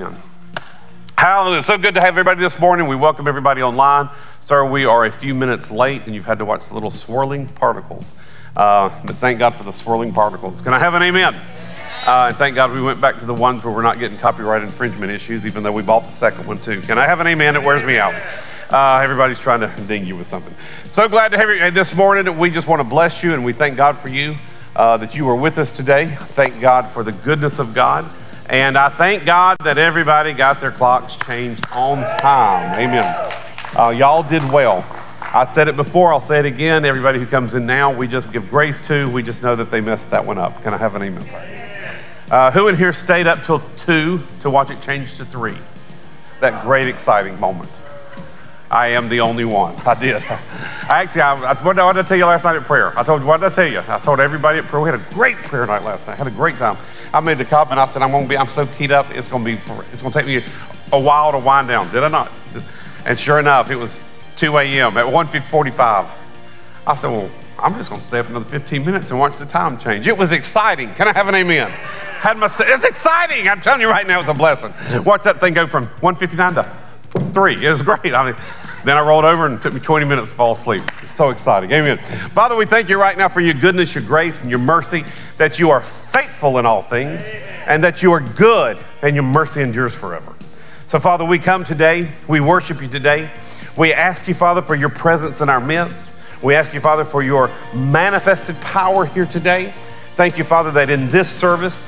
Amen. Hallelujah. So good to have everybody this morning. We welcome everybody online. Sir, we are a few minutes late and you've had to watch the little swirling particles. Uh, but thank God for the swirling particles. Can I have an amen? Uh, and thank God we went back to the ones where we're not getting copyright infringement issues, even though we bought the second one too. Can I have an amen? It wears me out. Uh, everybody's trying to ding you with something. So glad to have you this morning. We just want to bless you and we thank God for you uh, that you were with us today. Thank God for the goodness of God. And I thank God that everybody got their clocks changed on time. Amen. Uh, y'all did well. I said it before, I'll say it again. Everybody who comes in now, we just give grace to. We just know that they messed that one up. Can I have an amen? Uh, who in here stayed up till two to watch it change to three? That great, exciting moment. I am the only one. I did. I actually, I, I, what did I tell you last night at prayer? I told you, what did I tell you? I told everybody at prayer, we had a great prayer night last night. had a great time. I made the comment, I said, I'm going to be, I'm so keyed up, it's going to be, it's going to take me a while to wind down. Did I not? And sure enough, it was 2 a.m. at 1.45. I said, well, I'm just going to stay up another 15 minutes and watch the time change. It was exciting. Can I have an amen? Had my, it's exciting. I'm telling you right now, it's a blessing. Watch that thing go from 159 to three. It was great. I mean, then I rolled over and it took me 20 minutes to fall asleep. It's so exciting. Amen. Father, we thank you right now for your goodness, your grace, and your mercy, that you are faithful in all things, and that you are good, and your mercy endures forever. So, Father, we come today. We worship you today. We ask you, Father, for your presence in our midst. We ask you, Father, for your manifested power here today. Thank you, Father, that in this service,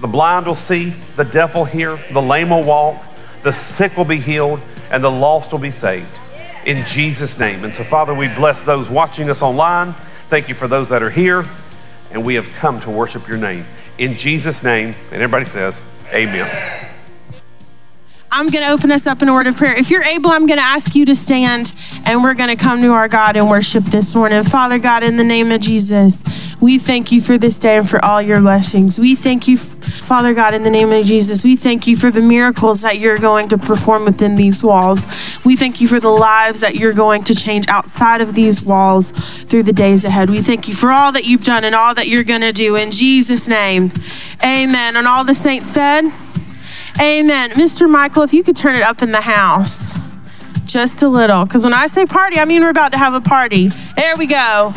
the blind will see, the deaf will hear, the lame will walk, the sick will be healed, and the lost will be saved. In Jesus' name. And so, Father, we bless those watching us online. Thank you for those that are here. And we have come to worship your name. In Jesus' name. And everybody says, Amen. I'm going to open us up in a word of prayer. If you're able, I'm going to ask you to stand and we're going to come to our God and worship this morning. Father God, in the name of Jesus, we thank you for this day and for all your blessings. We thank you, Father God, in the name of Jesus. We thank you for the miracles that you're going to perform within these walls. We thank you for the lives that you're going to change outside of these walls through the days ahead. We thank you for all that you've done and all that you're going to do. In Jesus' name, amen. And all the saints said, Amen. Mr. Michael, if you could turn it up in the house just a little. Because when I say party, I mean we're about to have a party. There we go.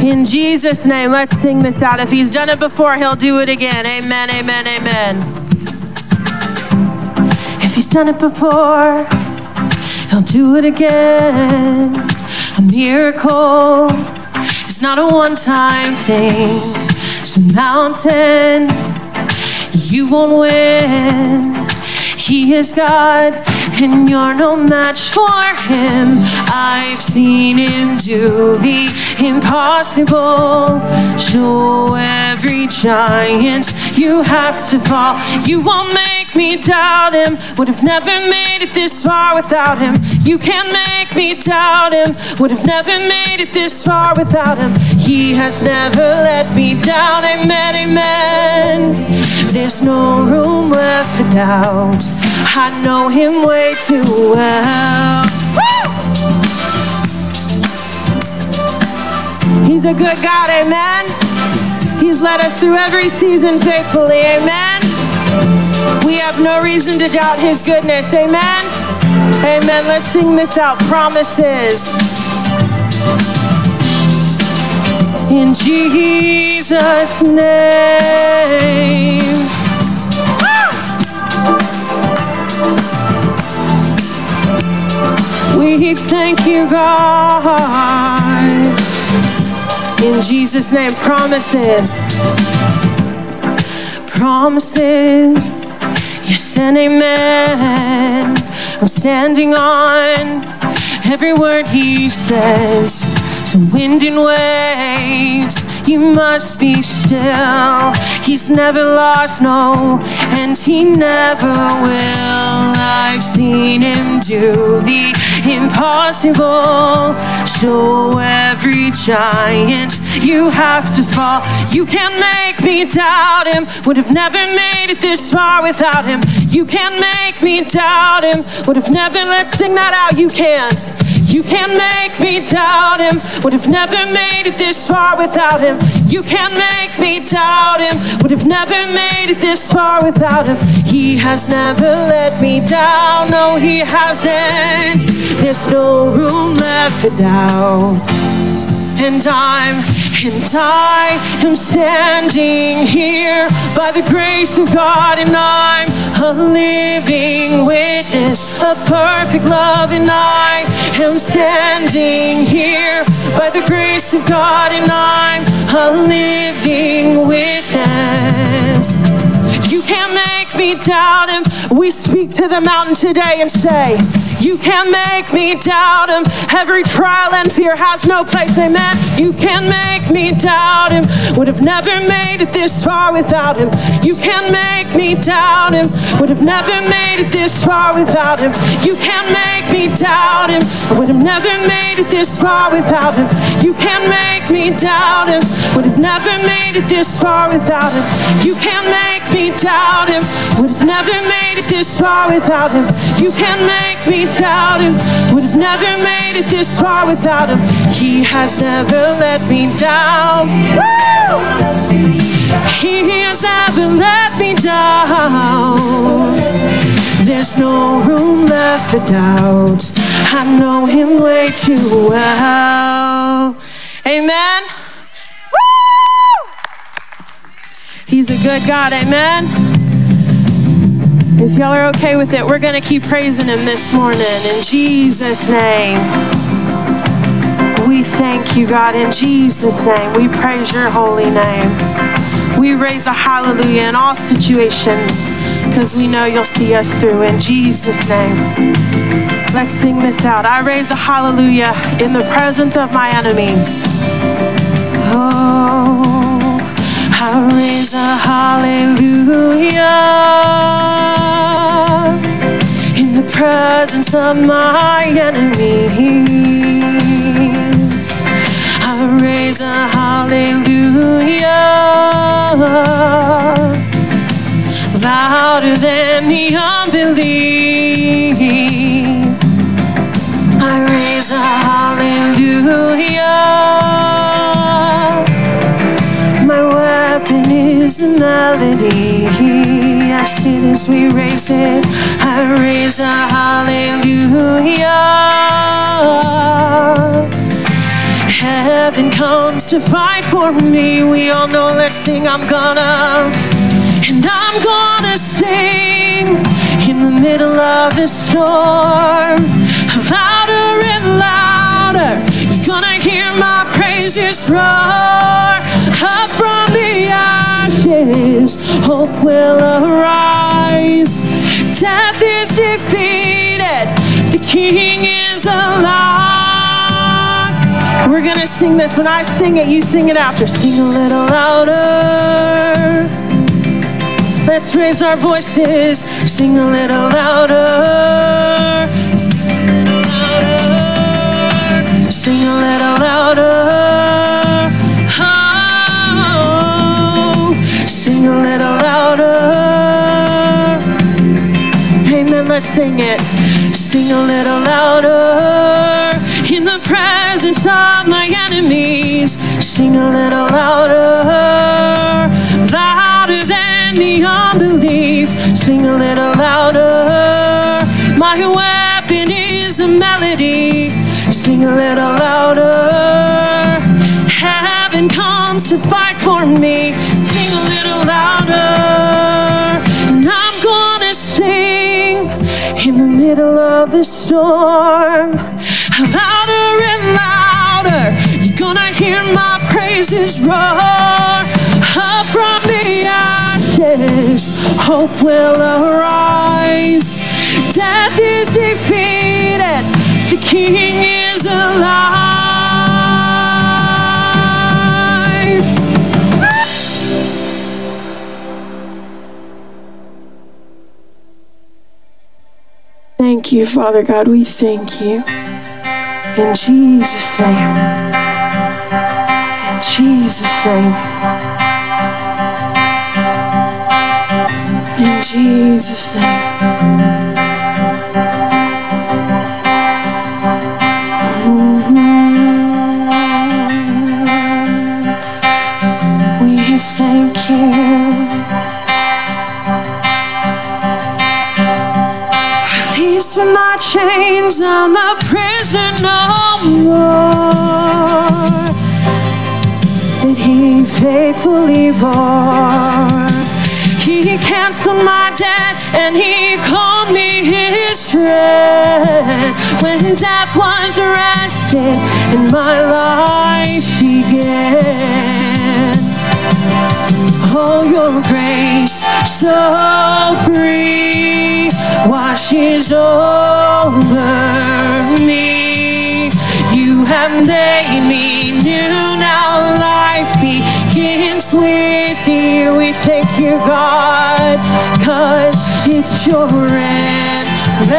In Jesus' name, let's sing this out. If he's done it before, he'll do it again. Amen, amen, amen. If he's done it before, he'll do it again. A miracle is not a one time thing, it's a mountain you won't win. He is God, and you're no match for him. I've seen him do the impossible. Show every giant you have to fall. You won't make me doubt him. Would have never made it this far without him. You can't make me doubt him. Would have never made it this far without him. He has never let me down. Amen, amen. There's no room left for doubt. I know him way too well. He's a good God, amen. He's led us through every season faithfully, amen. We have no reason to doubt his goodness, amen. Amen. Let's sing this out. Promises. In Jesus' name. We thank you, God. In Jesus' name, promises. Promises. Yes and amen. I'm standing on every word he says. So wind and waves, you must be still. He's never lost, no, and he never will. I've seen him do the impossible. Show every giant you have to fall. You can't make me doubt him. Would have never made it this far without him. You can't make me doubt him. Would have never, let's sing that out. You can't. You can't make me doubt him. Would have never made it this far without him. You can't make me doubt him. Would have never made it this far without him. He has never let me down. No, he hasn't. There's no room left for doubt. And I'm, and I am standing here by the grace of God, and I'm a living witness of perfect love, and I am standing here by the grace of God, and I'm a living witness. You can't make me doubt him. We speak to the mountain today and say, You can't make me doubt him. Every trial and fear has no place, amen. You can't make me doubt him. Would have never made it this far without him. You can't make me doubt him. Would have never made it this far without him. You can't make me doubt him. Would have never made it this far without him. You can't make me doubt him. Would have never made it this far without him. You can't make me doubt him. Would have never made it this far without him. You can't make me doubt him. Would have never made it this far without him. He has never let me down. He has never let me down. There's no room left for doubt. I know him way too well. Amen. He's a good God. Amen. If y'all are okay with it, we're going to keep praising him this morning in Jesus' name. We thank you, God, in Jesus' name. We praise your holy name. We raise a hallelujah in all situations because we know you'll see us through in Jesus' name. Let's sing this out. I raise a hallelujah in the presence of my enemies. Oh, I raise a hallelujah presence of my enemies. I raise a hallelujah louder than the unbelief. I raise a hallelujah. My weapon is a melody. As soon as we raise it, I raise a hallelujah. Heaven comes to fight for me. We all know, let's sing, I'm gonna. And I'm gonna sing in the middle of the storm. Louder and louder. You're gonna hear my praises roar. Up from the ashes, hope will arise. Death is defeated, the King is alive. We're gonna sing this. When I sing it, you sing it after. Sing a little louder. Let's raise our voices, sing a little louder. Sing a little louder. Sing a little louder. Sing it. Sing a little louder in the presence of my enemies. Sing a little louder, louder than the unbelief. Sing a little louder. My weapon is a melody. Sing a little louder. Heaven comes to fight for me. Storm. Louder and louder. You're gonna hear my praises roar. Up from the ashes, hope will arise. Death is defeated. The King is alive. thank you, Father God. We thank you. In Jesus' name. In Jesus' name. In Jesus' name. Mm-hmm. thank you. Chains, I'm a prisoner no more. That He faithfully bore. He canceled my debt and He called me His friend. When death was arrested and my life began. Oh, your grace so free washes over me. You have made me new. Now life begins with you. We thank you, God, cause it's your endless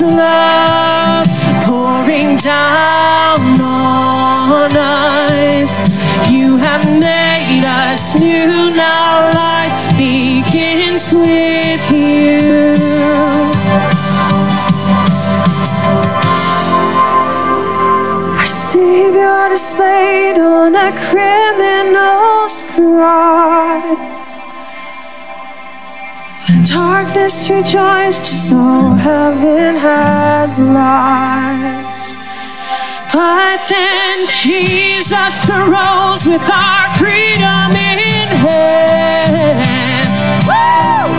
love pouring down on us. You have made us new. Now life begins with you. Our Savior displayed on a criminal's cross. And darkness rejoiced as though heaven had lost. But then Jesus arose with our freedom in hand. Woo!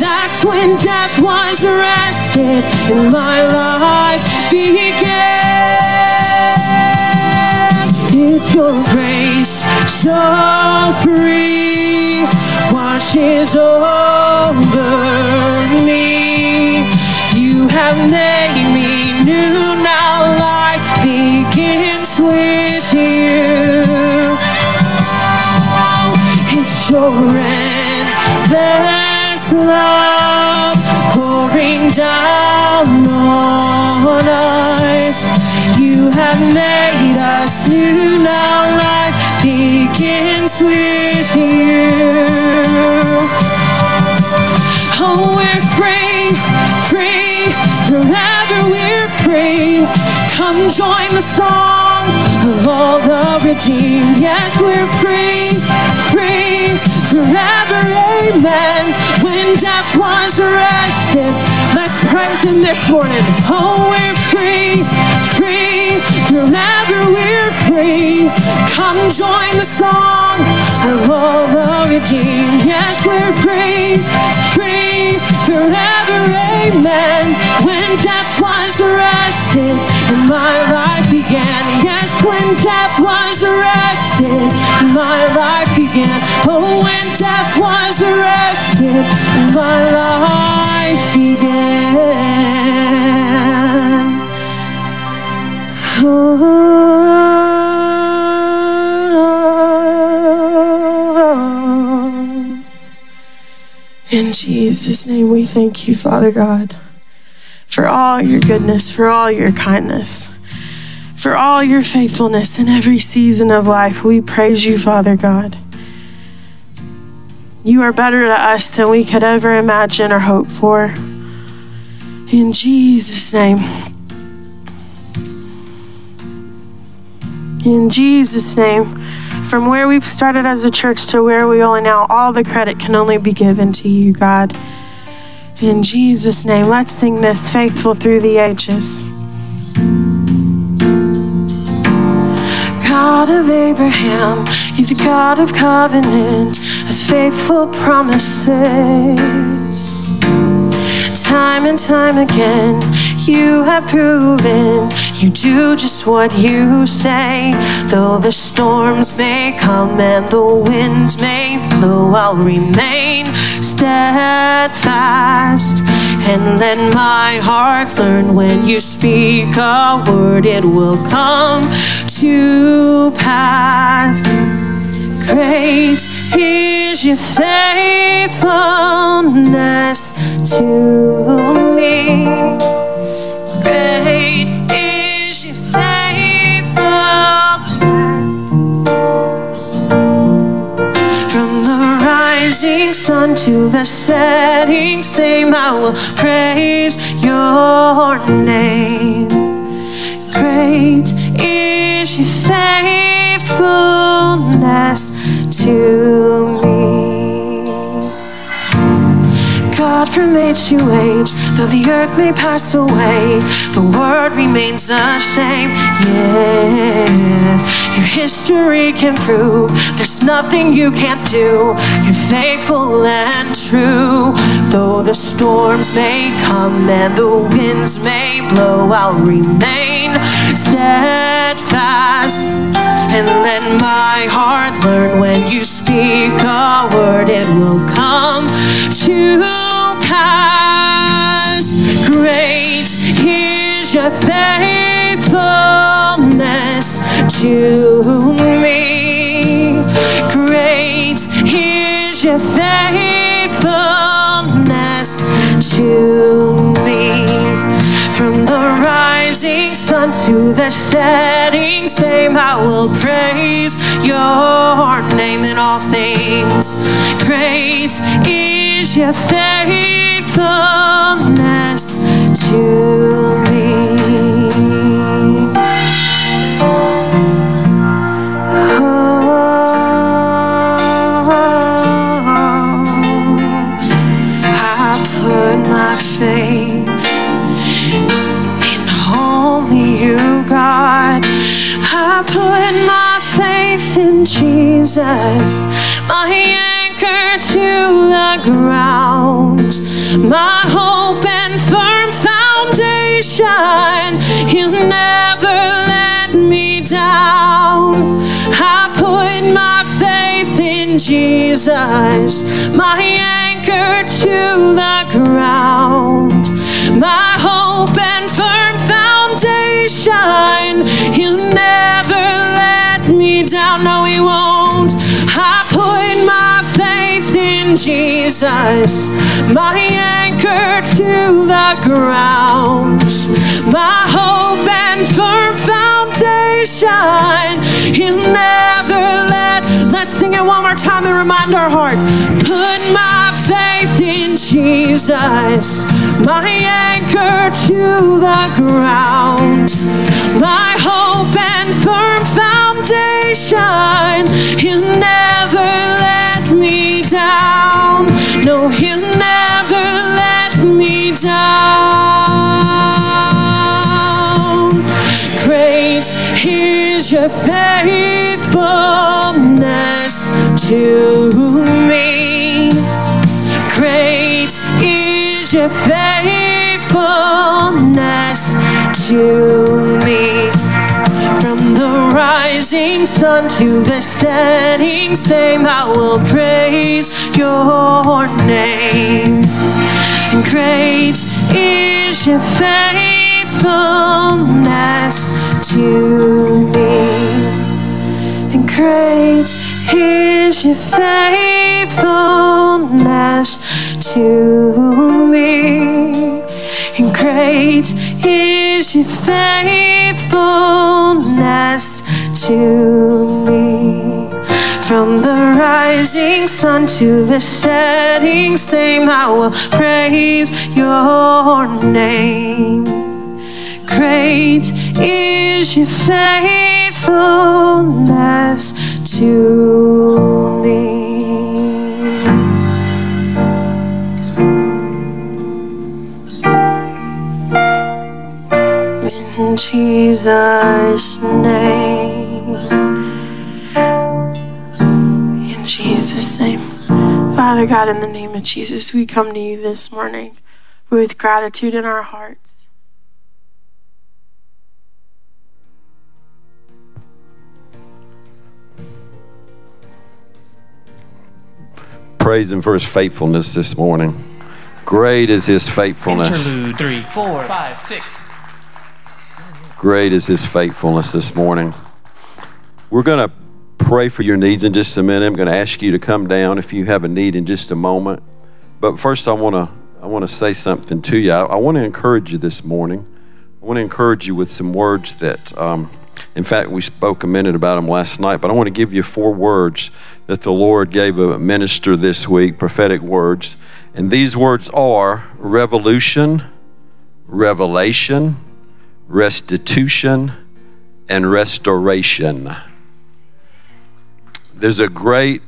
That's when death was arrested and my life began. It's your grace so free washes over me. You have made me new. Now with you. Oh, we're free, free, forever we're free. Come join the song of all the redeemed. Yes, we're free, free, forever, amen. When death was arrested, let's praise him this morning. Oh, we're free, free, forever we're free. Come join the song of all the redeemed. Yes, we're free, free, forever, amen. When death was arrested and my life began. Yes, when death was arrested and my life began. Oh, when death was arrested and my life began. Oh. In Jesus' name, we thank you, Father God, for all your goodness, for all your kindness, for all your faithfulness in every season of life. We praise you, Father God. You are better to us than we could ever imagine or hope for. In Jesus' name. In Jesus' name. From where we've started as a church to where we are now, all the credit can only be given to you, God. In Jesus' name, let's sing this faithful through the ages. God of Abraham, you're the God of covenant, of faithful promises. Time and time again, you have proven you do just what you say. Though the storms may come and the winds may blow, I'll remain steadfast. And let my heart learn when you speak a word, it will come to pass. Great is your faithfulness to me. Great rising sun to the setting same, I will praise your name. Great is your faithfulness to me. God from which to age. Though the earth may pass away, the word remains the same. Yeah, your history can prove there's nothing you can't do. You're faithful and true. Though the storms may come and the winds may blow, I'll remain steadfast. And let my heart learn when you speak a word, it will come to pass. Great is your faithfulness to me. Great is your faithfulness to me. From the rising sun to the setting same, I will praise your name in all things. Great is your faithfulness to Jesus, my anchor to the ground, my hope and firm foundation. He'll never let me down. I put my faith in Jesus, my anchor to the ground, my Jesus, my anchor to the ground, my hope and firm foundation. He'll never let. Let's sing it one more time and remind our hearts. Put my faith in Jesus, my anchor to the ground, my hope and firm foundation. He'll never let me down. No, he'll never let me down. Great is your faithfulness to me. Great is your faithfulness to rising sun to the setting same, I will praise your name. And great is your faithfulness to me. And great is your faithfulness to me. And great is your faithfulness to me. From the rising sun to the setting same, I will praise your name. Great is your faithfulness to me. In Jesus' name. Father God, in the name of Jesus, we come to you this morning with gratitude in our hearts. Praise Him for His faithfulness this morning. Great is His faithfulness. Interlude three, four, five, six. Great is His faithfulness this morning. We're going to pray for your needs in just a minute. I'm going to ask you to come down if you have a need in just a moment. But first, I want to I want to say something to you. I, I want to encourage you this morning. I want to encourage you with some words that, um, in fact, we spoke a minute about them last night. But I want to give you four words that the Lord gave a minister this week, prophetic words. And these words are revolution, revelation, restitution, and restoration. There's a great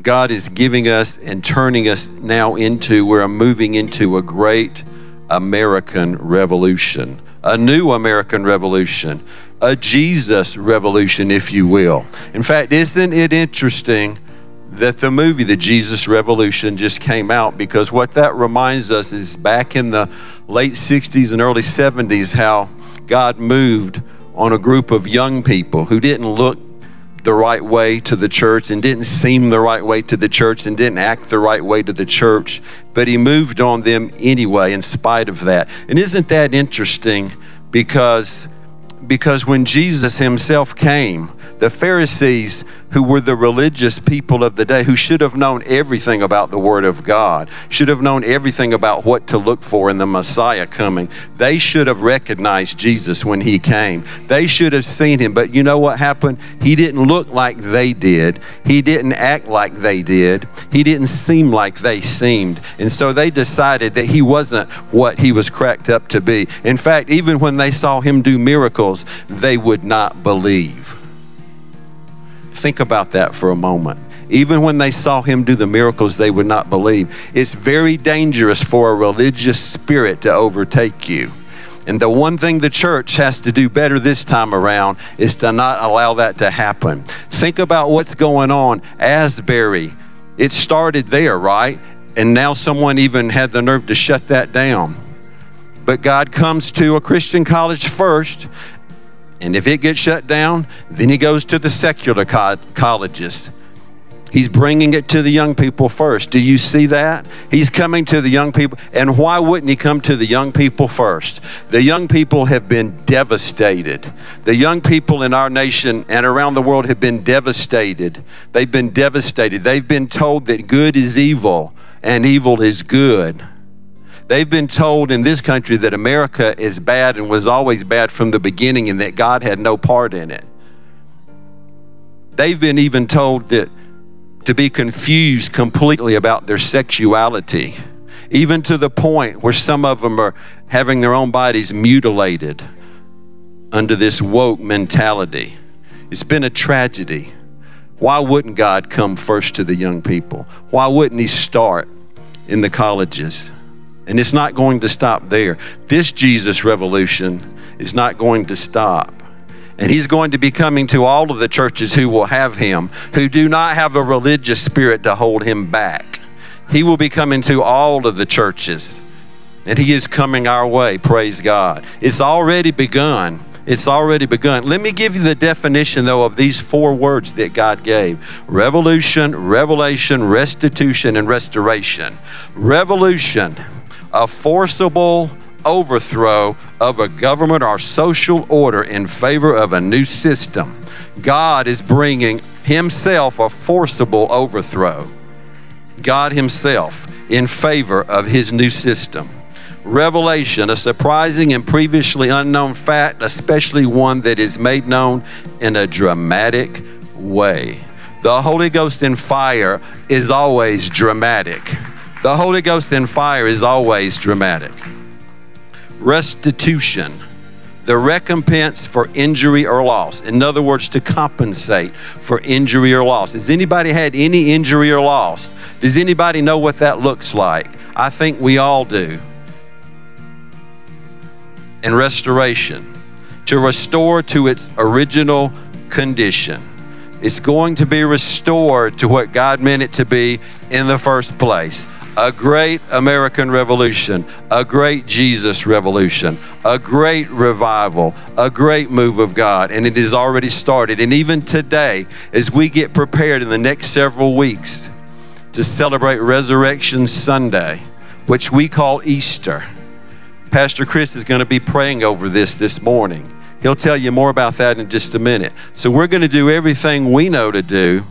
God is giving us and turning us now into, we're moving into a great American revolution, a new American revolution, a Jesus revolution, if you will. In fact, isn't it interesting? that the movie The Jesus Revolution just came out because what that reminds us is back in the late 60s and early 70s how God moved on a group of young people who didn't look the right way to the church and didn't seem the right way to the church and didn't act the right way to the church, but he moved on them anyway in spite of that. And isn't that interesting because because when Jesus himself came, the Pharisees, who were the religious people of the day, who should have known everything about the Word of God, should have known everything about what to look for in the Messiah coming, they should have recognized Jesus when He came. They should have seen Him. But you know what happened? He didn't look like they did, He didn't act like they did, He didn't seem like they seemed. And so they decided that He wasn't what He was cracked up to be. In fact, even when they saw Him do miracles, they would not believe. Think about that for a moment. Even when they saw him do the miracles, they would not believe. It's very dangerous for a religious spirit to overtake you. And the one thing the church has to do better this time around is to not allow that to happen. Think about what's going on. Asbury, it started there, right? And now someone even had the nerve to shut that down. But God comes to a Christian college first and if it gets shut down, then he goes to the secular co- colleges. He's bringing it to the young people first. Do you see that? He's coming to the young people. And why wouldn't he come to the young people first? The young people have been devastated. The young people in our nation and around the world have been devastated. They've been devastated. They've been told that good is evil and evil is good. They've been told in this country that America is bad and was always bad from the beginning and that God had no part in it. They've been even told that to be confused completely about their sexuality, even to the point where some of them are having their own bodies mutilated under this woke mentality. It's been a tragedy. Why wouldn't God come first to the young people? Why wouldn't He start in the colleges? And it's not going to stop there. This Jesus revolution is not going to stop. And he's going to be coming to all of the churches who will have him, who do not have a religious spirit to hold him back. He will be coming to all of the churches. And he is coming our way, praise God. It's already begun. It's already begun. Let me give you the definition, though, of these four words that God gave revolution, revelation, restitution, and restoration. Revolution a forcible overthrow of a government or social order in favor of a new system. God is bringing Himself a forcible overthrow. God Himself in favor of His new system. Revelation, a surprising and previously unknown fact, especially one that is made known in a dramatic way. The Holy Ghost in fire is always dramatic. The Holy Ghost in fire is always dramatic. Restitution, the recompense for injury or loss. In other words, to compensate for injury or loss. Has anybody had any injury or loss? Does anybody know what that looks like? I think we all do. And restoration, to restore to its original condition. It's going to be restored to what God meant it to be in the first place a great American Revolution, a great Jesus Revolution, a great revival, a great move of God, and it has already started. And even today, as we get prepared in the next several weeks to celebrate Resurrection Sunday, which we call Easter, Pastor Chris is going to be praying over this this morning. He'll tell you more about that in just a minute. So, we're going to do everything we know to do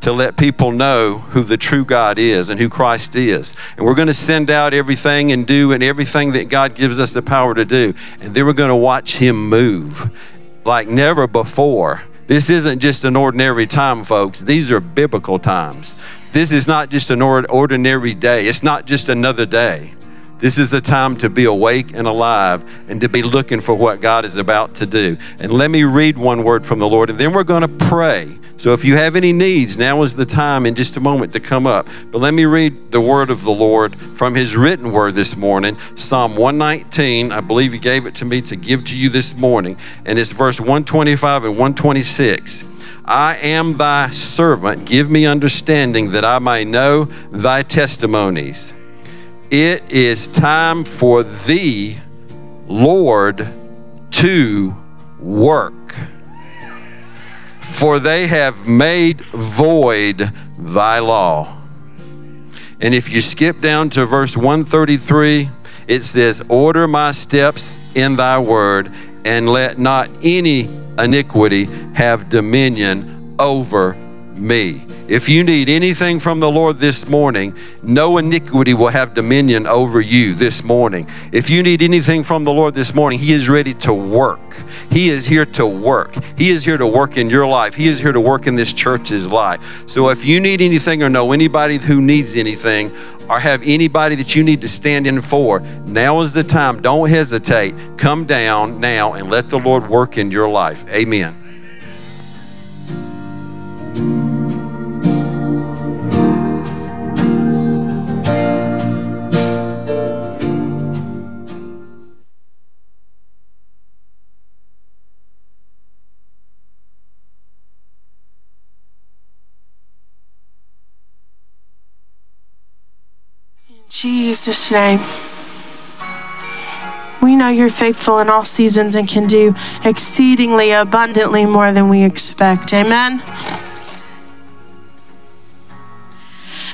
to let people know who the true God is and who Christ is. And we're going to send out everything and do and everything that God gives us the power to do. And then we're going to watch Him move like never before. This isn't just an ordinary time, folks. These are biblical times. This is not just an ordinary day, it's not just another day. This is the time to be awake and alive and to be looking for what God is about to do. And let me read one word from the Lord, and then we're going to pray. So if you have any needs, now is the time in just a moment to come up. But let me read the word of the Lord from his written word this morning Psalm 119. I believe he gave it to me to give to you this morning. And it's verse 125 and 126. I am thy servant. Give me understanding that I may know thy testimonies. It is time for thee, Lord, to work. For they have made void thy law. And if you skip down to verse 133, it says, Order my steps in thy word, and let not any iniquity have dominion over me. If you need anything from the Lord this morning, no iniquity will have dominion over you this morning. If you need anything from the Lord this morning, He is ready to work. He is here to work. He is here to work in your life. He is here to work in this church's life. So if you need anything or know anybody who needs anything, or have anybody that you need to stand in for, now is the time. Don't hesitate. Come down now and let the Lord work in your life. Amen. Jesus' name. We know you're faithful in all seasons and can do exceedingly abundantly more than we expect. Amen.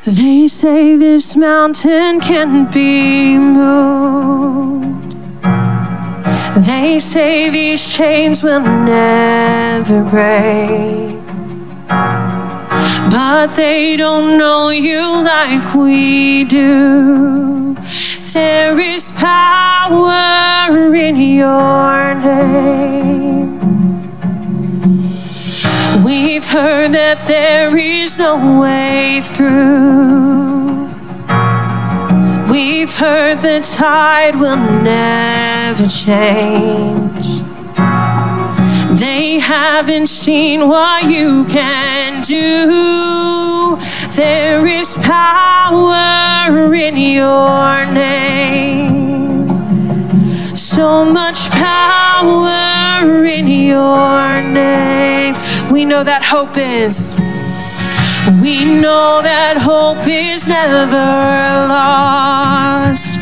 They say this mountain can be moved. They say these chains will never break. But they don't know you like we do. There is power in your name. We've heard that there is no way through. We've heard the tide will never change. They haven't seen what you can do. There is power in your name. So much power in your name. We know that hope is. We know that hope is never lost.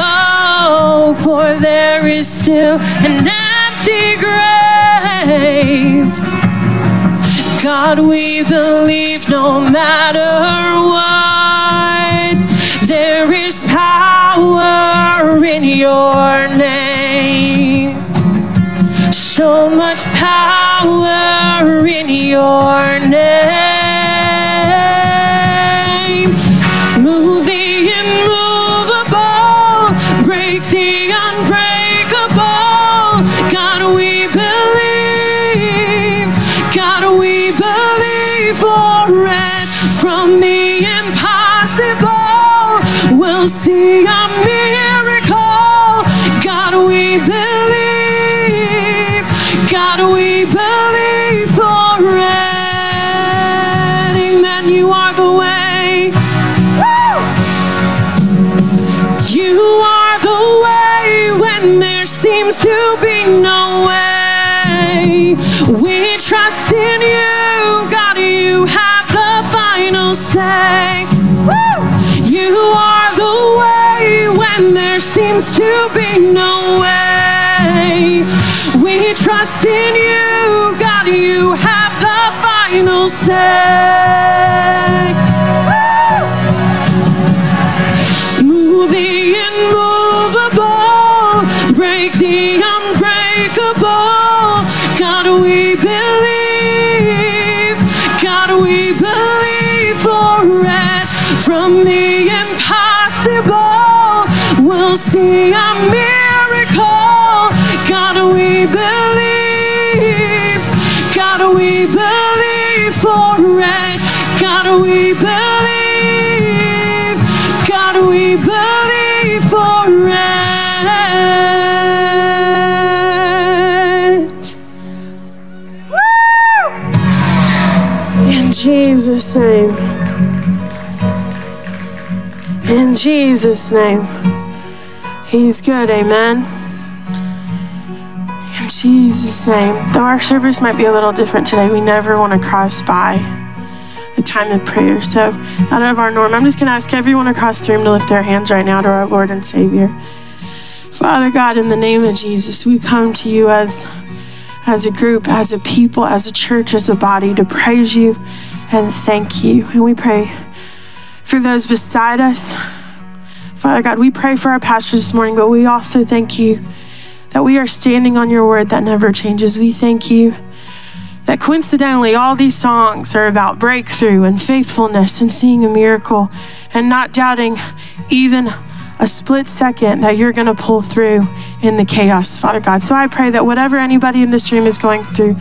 Oh, for there is still an empty grave. God, we believe no matter what, there is power in your name. So much power in your name. Jesus' name. He's good, amen. In Jesus' name. Though our service might be a little different today, we never want to cross by a time of prayer. So, out of our norm, I'm just going to ask everyone across the room to lift their hands right now to our Lord and Savior. Father God, in the name of Jesus, we come to you as, as a group, as a people, as a church, as a body to praise you and thank you. And we pray for those beside us. Father God, we pray for our pastors this morning, but we also thank you that we are standing on your word that never changes. We thank you that coincidentally, all these songs are about breakthrough and faithfulness and seeing a miracle and not doubting even a split second that you're going to pull through in the chaos, Father God. So I pray that whatever anybody in this room is going through,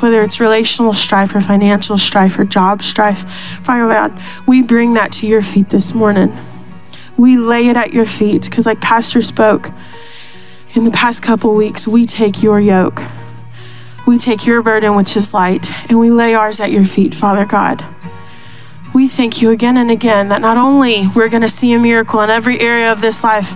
whether it's relational strife or financial strife or job strife, Father God, we bring that to your feet this morning. We lay it at your feet because, like Pastor spoke in the past couple weeks, we take your yoke. We take your burden, which is light, and we lay ours at your feet, Father God. We thank you again and again that not only we're going to see a miracle in every area of this life,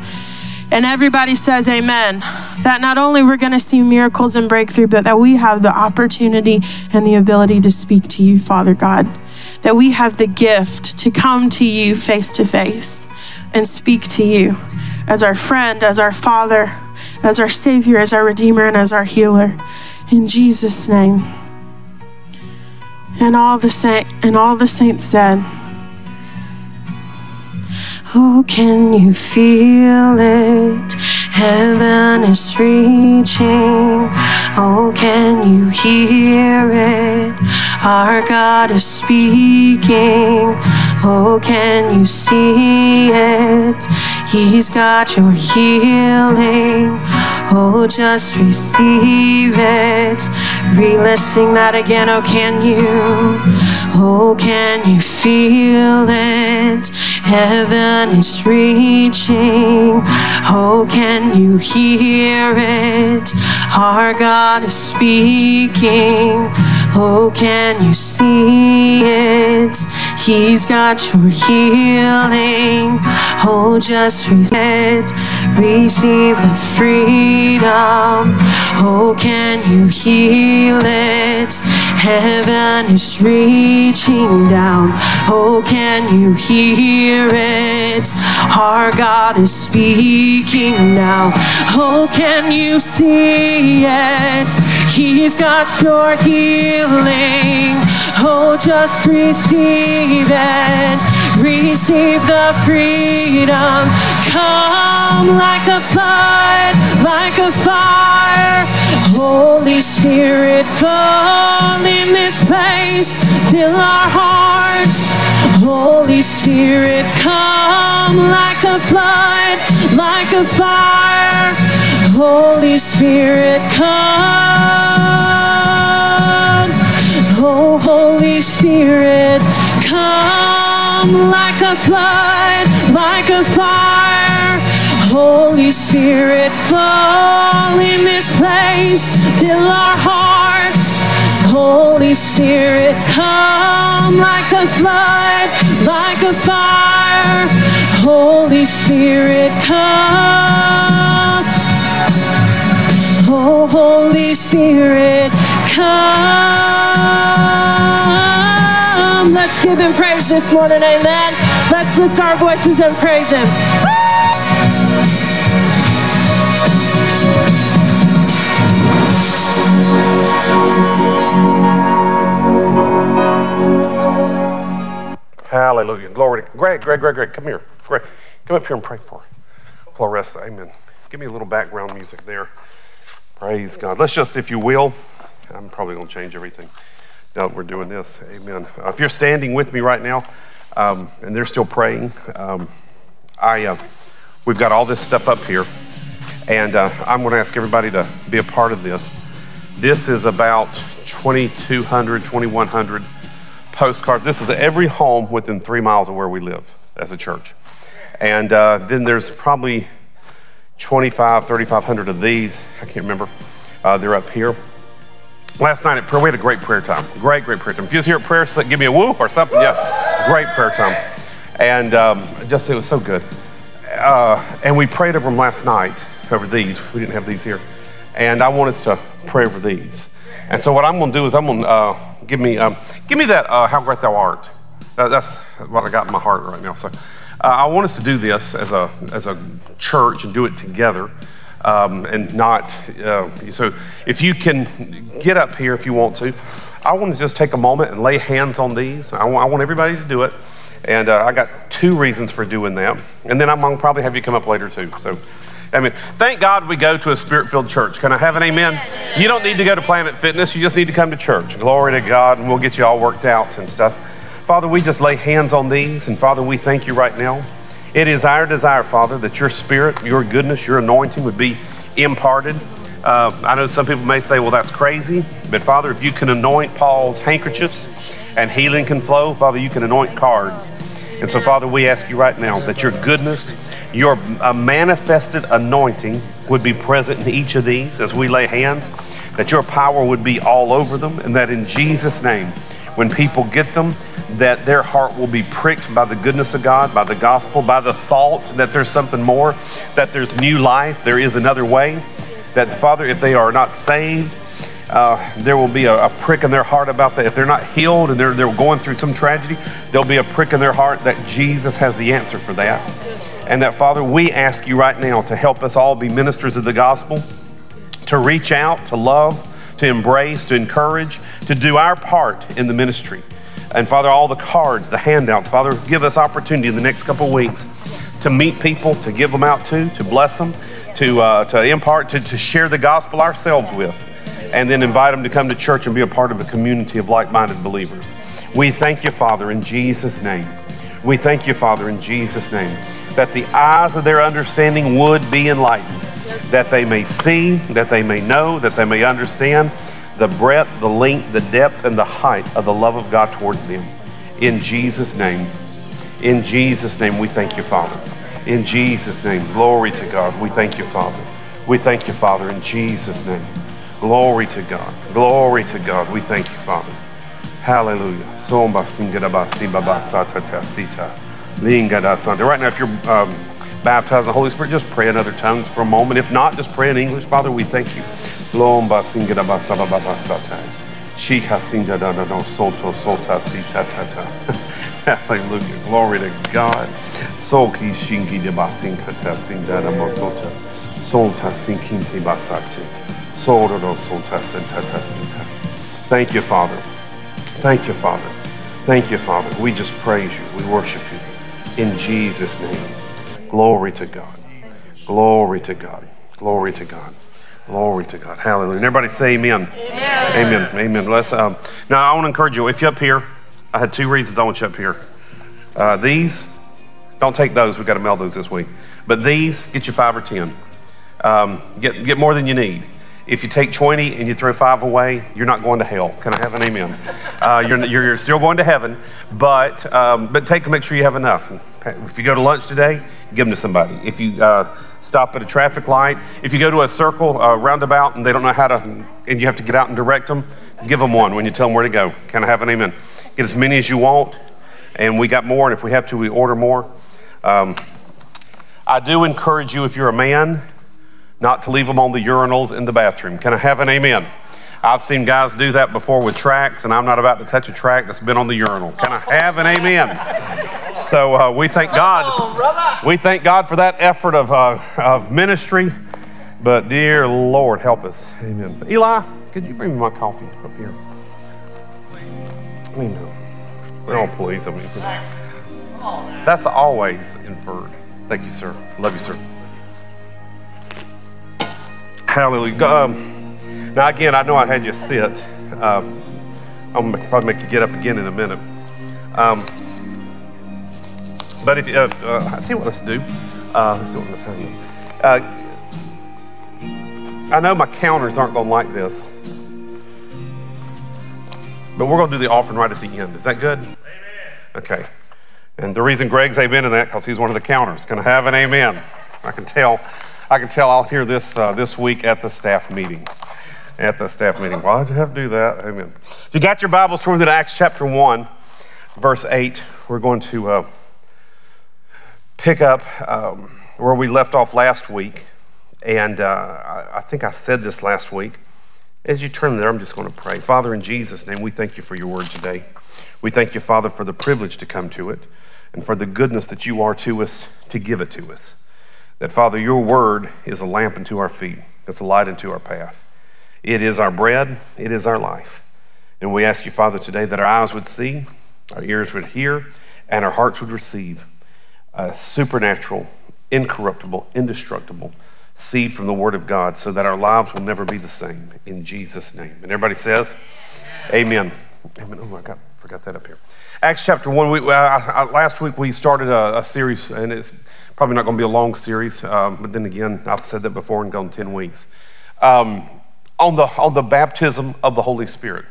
and everybody says amen, that not only we're going to see miracles and breakthrough, but that we have the opportunity and the ability to speak to you, Father God. That we have the gift to come to you face to face and speak to you as our friend, as our Father, as our Savior, as our Redeemer, and as our healer. In Jesus' name. And all the saint and all the saints said, Oh, can you feel it? Heaven is reaching. Oh, can you hear it? Our God is speaking. Oh, can you see it? He's got your healing. Oh, just receive it. Re-listening that again. Oh, can you? Oh, can you feel it? Heaven is reaching. Oh, can you hear it? Our God is speaking. Oh, can you see it? He's got your healing. Oh, just it. Receive the freedom. Oh, can you heal it? Heaven is reaching down. Oh, can you hear it? Our God is speaking now. Oh, can you see it? He's got your healing. Oh, just receive it. Receive the freedom. Come like a flood, like a fire. Holy Spirit, fall in this place. Fill our hearts. Holy Spirit, come like a flood, like a fire. Holy Spirit, come. Oh, Holy Spirit, come like a flood, like a fire. Holy Spirit, fall in this place, fill our hearts. Holy Spirit, come like a flood, like a fire. Holy Spirit, come. Oh, Holy Spirit, come. Let's give him praise this morning, amen. Let's lift our voices and praise him. Hallelujah. Glory to Greg, Greg, Greg, Greg, come here. Greg, come up here and pray for Clarissa. Amen. Give me a little background music there. Praise God. Let's just, if you will, I'm probably going to change everything now that we're doing this. Amen. Uh, if you're standing with me right now um, and they're still praying, um, I, uh, we've got all this stuff up here, and uh, I'm going to ask everybody to be a part of this. This is about 2,200, 2,100 postcards. This is every home within three miles of where we live as a church. And uh, then there's probably 25, 3,500 of these. I can't remember. Uh, they're up here. last night at prayer, we had a great prayer time. Great, great prayer time. If you was here at prayer, give me a woo or something. Yeah, great prayer time. And um, just, it was so good. Uh, and we prayed over them last night, over these. We didn't have these here. And I want us to pray over these. And so what I'm going to do is I'm going to uh, give me um, give me that uh, how great thou art. Uh, that's what I got in my heart right now. So I want us to do this as a as a church and do it together um, and not. Uh, so if you can get up here if you want to, I want to just take a moment and lay hands on these. I want, I want everybody to do it. And uh, I got two reasons for doing that. And then I'm going to probably have you come up later too. So, I mean, thank God we go to a spirit filled church. Can I have an amen? You don't need to go to Planet Fitness. You just need to come to church. Glory to God, and we'll get you all worked out and stuff. Father, we just lay hands on these. And Father, we thank you right now. It is our desire, Father, that your spirit, your goodness, your anointing would be imparted. Uh, I know some people may say, well, that's crazy. But Father, if you can anoint Paul's handkerchiefs and healing can flow, Father, you can anoint cards. And so, Father, we ask you right now that your goodness, your uh, manifested anointing would be present in each of these as we lay hands, that your power would be all over them, and that in Jesus' name, when people get them, that their heart will be pricked by the goodness of God, by the gospel, by the thought that there's something more, that there's new life, there is another way. That, Father, if they are not saved, uh, there will be a, a, prick in their heart about that. If they're not healed and they're, they're going through some tragedy, there'll be a prick in their heart that Jesus has the answer for that. And that, Father, we ask you right now to help us all be ministers of the gospel, to reach out, to love, to embrace, to encourage, to do our part in the ministry. And Father, all the cards, the handouts, Father, give us opportunity in the next couple weeks to meet people, to give them out to, to bless them, to, uh, to impart, to, to share the gospel ourselves with, and then invite them to come to church and be a part of a community of like minded believers. We thank you, Father, in Jesus' name. We thank you, Father, in Jesus' name, that the eyes of their understanding would be enlightened, that they may see, that they may know, that they may understand the breadth, the length, the depth, and the height of the love of God towards them. In Jesus' name. In Jesus' name, we thank you, Father. In Jesus' name, glory to God. We thank you, Father. We thank you, Father, in Jesus' name. Glory to God. Glory to God. We thank you, Father. Hallelujah. Right now, if you're um, baptized in the Holy Spirit, just pray in other tongues for a moment. If not, just pray in English. Father, we thank you. Lomba singera basa baba basata. Shika singa da da no solto solta sita tata. Hallelujah. Glory to God. Soki shingi de basinka ta sinda da mosota. Solta sinkinti basati. Solta do solta senta ta. Thank you, Father. Thank you, Father. Thank you, Father. We just praise you. We worship you. In Jesus' name. Glory to God. Glory to God. Glory to God. Glory to God. Hallelujah. Everybody say amen. Amen. Amen. amen. Let's, um, now, I want to encourage you. If you're up here, I had two reasons I want you up here. Uh, these, don't take those. We've got to mail those this week. But these, get you five or ten. Um, get, get more than you need. If you take 20 and you throw five away, you're not going to hell. Can I have an amen? Uh, you're, you're, still going to heaven, but, um, but take make sure you have enough. If you go to lunch today, give them to somebody. If you uh, stop at a traffic light, if you go to a circle, a roundabout, and they don't know how to, and you have to get out and direct them, give them one when you tell them where to go. Can I have an amen? Get as many as you want, and we got more, and if we have to, we order more. Um, I do encourage you, if you're a man, not to leave them on the urinals in the bathroom. Can I have an amen? I've seen guys do that before with tracks, and I'm not about to touch a track that's been on the urinal. Can I have an amen? So uh, we thank God. We thank God for that effort of, uh, of ministry. But dear Lord, help us. Amen. Eli, could you bring me my coffee up here? Please. I mean, oh, please. I mean, that's always inferred. Thank you, sir. Love you, sir. Hallelujah. Um, now, again, I know I had you sit. Um, to probably make you get up again in a minute. Um, but if uh, uh, I you what, let's do. Uh, let's see what is. Uh, I know my counters aren't going to like this, but we're going to do the offering right at the end. Is that good? Amen. Okay. And the reason Greg's amen in that because he's one of the counters. Going to have an amen. I can tell. I can tell I'll hear this uh, this week at the staff meeting. at the staff meeting. Why did you have to do that? Amen. If you got your Bibles, turn to Acts chapter 1, verse 8. We're going to uh, pick up um, where we left off last week. And uh, I, think I said this last week. As you turn there, I'm just going to pray. Father, in Jesus' name, we thank you for your word today. We thank you, Father, for the privilege to come to it and for the goodness that you are to us to give it to us. That, Father, your word is a lamp unto our feet, it's a light unto our path. It is our bread, it is our life. And we ask you, Father, today that our eyes would see, our ears would hear, and our hearts would receive a supernatural, incorruptible, indestructible seed from the Word of God so that our lives will never be the same. In Jesus' name. And everybody says, Amen. Amen. Oh, I got, forgot that up here. Acts chapter 1. We, last week we started a, a, series, and it's probably not going to be a long series, um, but then again, I've said that before and gone 10 weeks. Um, on, the, on the baptism of the Holy Spirit,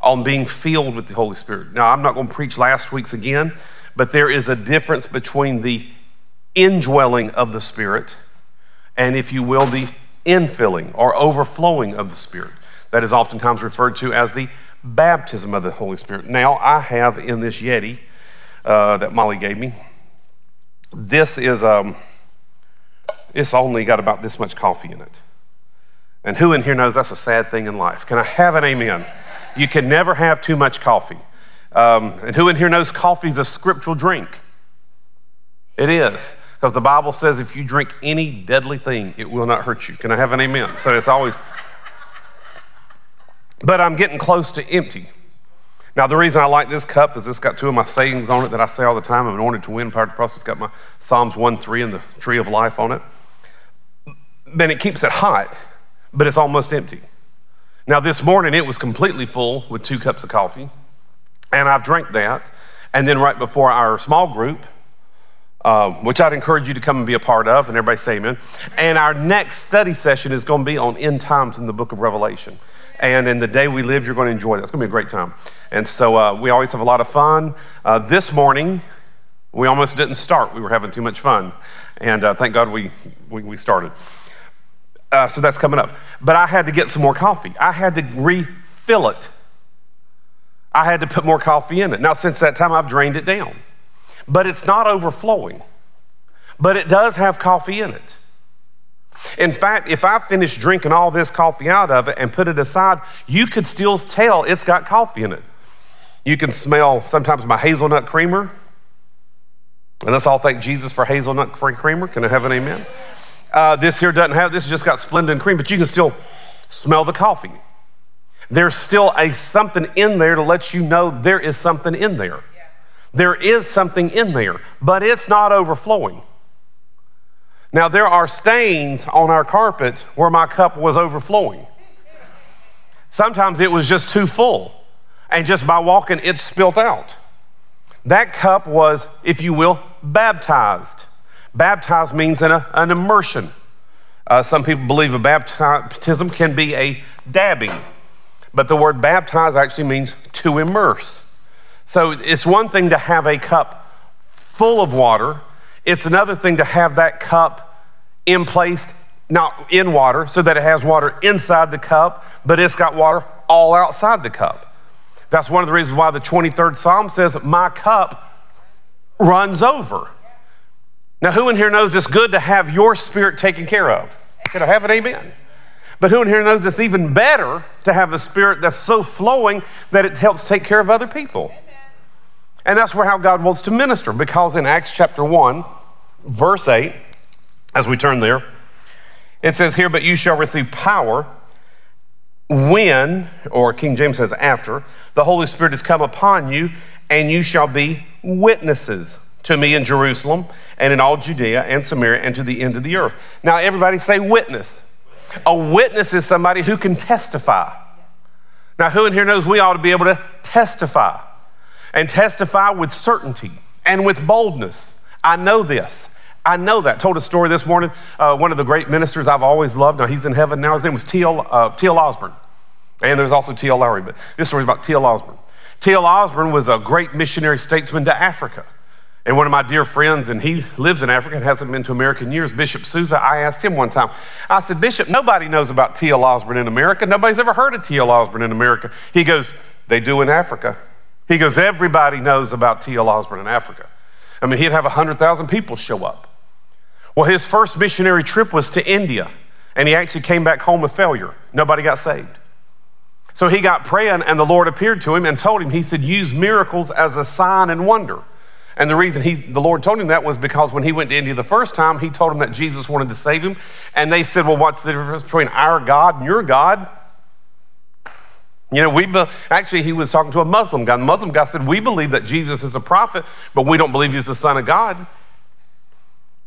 on being filled with the Holy Spirit. Now, I'm not going to preach last week's again, but there is a difference between the indwelling of the Spirit and, if you will, the infilling or overflowing of the Spirit. That is oftentimes referred to as the baptism of the Holy Spirit. Now, I have in this Yeti uh, that Molly gave me, this is, um, it's only got about this much coffee in it. And who in here knows that's a sad thing in life? Can I have an amen? You can never have too much coffee. Um, and who in here knows coffee is a scriptural drink? It is. Because the Bible says if you drink any deadly thing, it will not hurt you. Can I have an amen? So it's always. But I'm getting close to empty. Now, the reason I like this cup is it's got two of my sayings on it that I say all the time. I'm anointed to win, power to prosper. It's got my Psalms 1 3 and the tree of life on it. Then it keeps it hot, but it's almost empty. Now, this morning it was completely full with two cups of coffee, and I've drank that. And then right before our small group, uh, which I'd encourage you to come and be a part of, and everybody say amen. And our next study session is going to be on end times in the book of Revelation. And in the day we live, you're going to enjoy that. It's going to be a great time. And so uh, we always have a lot of fun. Uh, this morning, we almost didn't start. We were having too much fun. And uh, thank God we, we, we started. Uh, so that's coming up. But I had to get some more coffee. I had to refill it. I had to put more coffee in it. Now, since that time, I've drained it down but it's not overflowing. But it does have coffee in it. In fact, if I finish drinking all this coffee out of it and put it aside, you could still tell it's got coffee in it. You can smell sometimes my hazelnut creamer. And let's all thank Jesus for hazelnut creamer. Can I have an amen? Uh, this here doesn't have, this just got Splenda cream, but you can still smell the coffee. There's still a something in there to let you know there is something in there. There is something in there, but it's not overflowing. Now, there are stains on our carpet where my cup was overflowing. Sometimes it was just too full, and just by walking, it spilt out. That cup was, if you will, baptized. Baptized means an, an immersion. Uh, some people believe a baptism can be a dabbing, but the word baptize actually means to immerse. So it's one thing to have a cup full of water, it's another thing to have that cup in place, not in water, so that it has water inside the cup, but it's got water all outside the cup. That's one of the reasons why the 23rd Psalm says, My cup runs over. Now, who in here knows it's good to have your spirit taken care of? Can I have an amen? But who in here knows it's even better to have a spirit that's so flowing that it helps take care of other people? And that's where how God wants to minister, because in Acts chapter 1, verse 8, as we turn there, it says here, But you shall receive power when, or King James says after, the Holy Spirit has come upon you, and you shall be witnesses to me in Jerusalem and in all Judea and Samaria and to the end of the earth. Now, everybody say witness. A witness is somebody who can testify. Now, who in here knows we ought to be able to testify? and testify with certainty and with boldness. I know this. I know that. Told a story this morning. Uh, one of the great ministers I've always loved. Now he's in heaven now. His name was T.L. Uh, T.L. Osborn, and there's also T.L. Lowery. But this story is about T.L. Osborn. T.L. Osborn was a great missionary statesman to Africa. And one of my dear friends, and he lives in Africa and hasn't been to America in years, Bishop Souza, I asked him one time, I said, Bishop, nobody knows about T.L. Osborn in America. Nobody's ever heard of T.L. Osborn in America. He goes, They do in Africa. He goes, Everybody knows about T.L. Osborn in Africa. I mean, he'd have 100,000 people show up. Well, his first missionary trip was to India, and he actually came back home a failure. Nobody got saved. So he got praying, and the Lord appeared to him and told him, He said, use miracles as a sign and wonder. And the reason he, the Lord told him that was because when he went to India the first time, he told him that Jesus wanted to save him. And they said, Well, what's the difference between our God and your God? You know, we be, actually, he was talking to a Muslim guy. The Muslim guy said, We believe that Jesus is a prophet, but we don't believe he's the Son of God.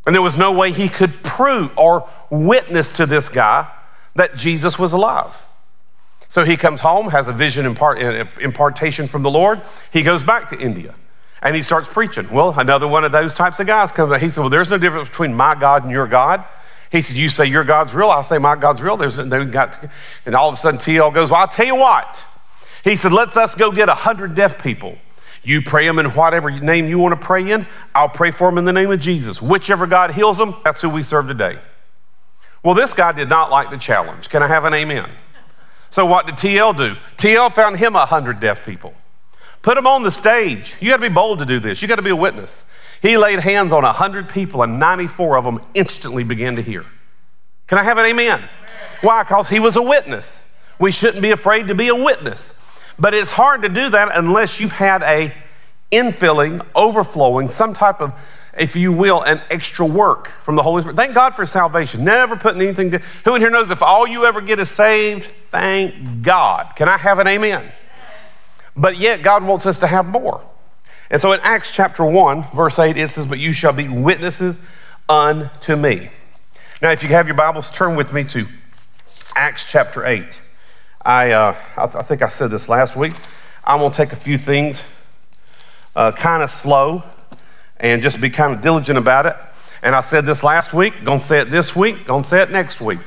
And there was no way he could prove or witness to this guy that Jesus was alive. So he comes home, has a vision impart, uh, impartation from the Lord. He goes back to India and he starts preaching. Well, another one of those types of guys comes out. He said, Well, there's no difference between my God and your God. He said, You say your God's real, I say my God's real. There's, they got, and all of a sudden, TL goes, Well, I'll tell you what. He said, Let's us go get a hundred deaf people. You pray them in whatever name you want to pray in. I'll pray for them in the name of Jesus. Whichever God heals them, that's who we serve today. Well, this guy did not like the challenge. Can I have an amen? So, what did TL do? TL found him a hundred deaf people. Put them on the stage. You got to be bold to do this. You got to be a witness. He laid hands on 100 people, and 94 of them instantly began to hear. Can I have an amen? Why? Because he was a witness. We shouldn't be afraid to be a witness. But it's hard to do that unless you've had a infilling, overflowing, some type of, if you will, an extra work from the Holy Spirit. Thank God for salvation. Never putting anything to, who in here knows if all you ever get is saved? Thank God. Can I have an amen? But yet, God wants us to have more. And so in Acts chapter 1, verse 8, it says, But you shall be witnesses unto me. Now, if you have your Bibles, turn with me to Acts chapter 8. I, uh, I, th- I think I said this last week. I'm going to take a few things uh, kind of slow and just be kind of diligent about it. And I said this last week, going to say it this week, going to say it next week.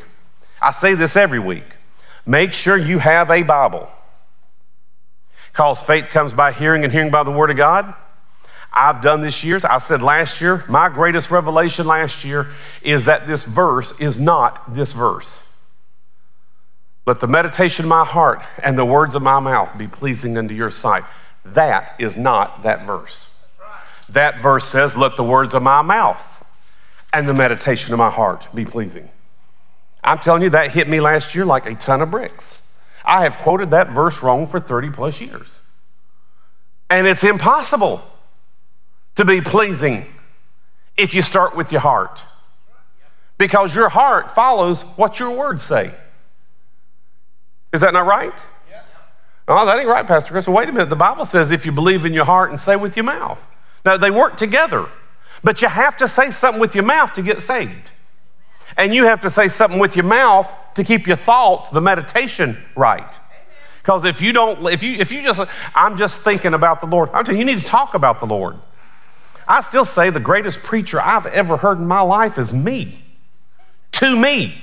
I say this every week. Make sure you have a Bible because faith comes by hearing and hearing by the Word of God. I've done this years. I said last year, my greatest revelation last year is that this verse is not this verse. Let the meditation of my heart and the words of my mouth be pleasing unto your sight. That is not that verse. That verse says, Let the words of my mouth and the meditation of my heart be pleasing. I'm telling you, that hit me last year like a ton of bricks. I have quoted that verse wrong for 30 plus years. And it's impossible to be pleasing if you start with your heart. Because your heart follows what your words say. Is that not right? No, oh, that ain't right, Pastor Chris. Wait a minute. The Bible says if you believe in your heart and say with your mouth. Now, they work together, but you have to say something with your mouth to get saved. And you have to say something with your mouth to keep your thoughts, the meditation right. Because if you don't, if you if you just, I'm just thinking about the Lord. I'm telling you, you need to talk about the Lord. I still say the greatest preacher I've ever heard in my life is me. To me.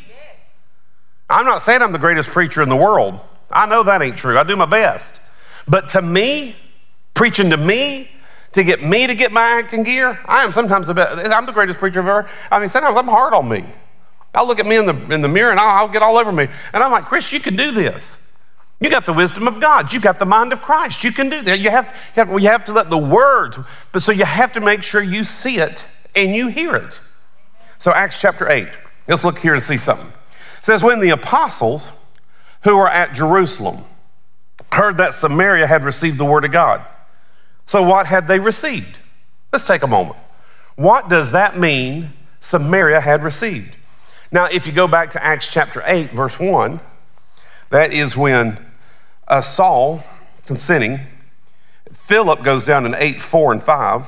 I'm not saying I'm the greatest preacher in the world. I know that ain't true. I do my best. But to me, preaching to me, to get me to get my acting gear, I am sometimes the best. I'm the greatest preacher I've ever. I mean, sometimes I'm hard on me. I'll look at me in the, in the mirror and I'll, I'll get all over me. And I'm like, Chris, you can do this. You got the wisdom of God. You got the mind of Christ. You can do that. You have, you have, well, you have to let the words, but so you have to make sure you see it and you hear it. So, Acts chapter 8. Let's look here and see something. It says, When the apostles who were at Jerusalem heard that Samaria had received the word of God. So, what had they received? Let's take a moment. What does that mean Samaria had received? Now, if you go back to Acts chapter 8, verse 1, that is when uh, Saul consenting, Philip goes down in 8, 4, and 5,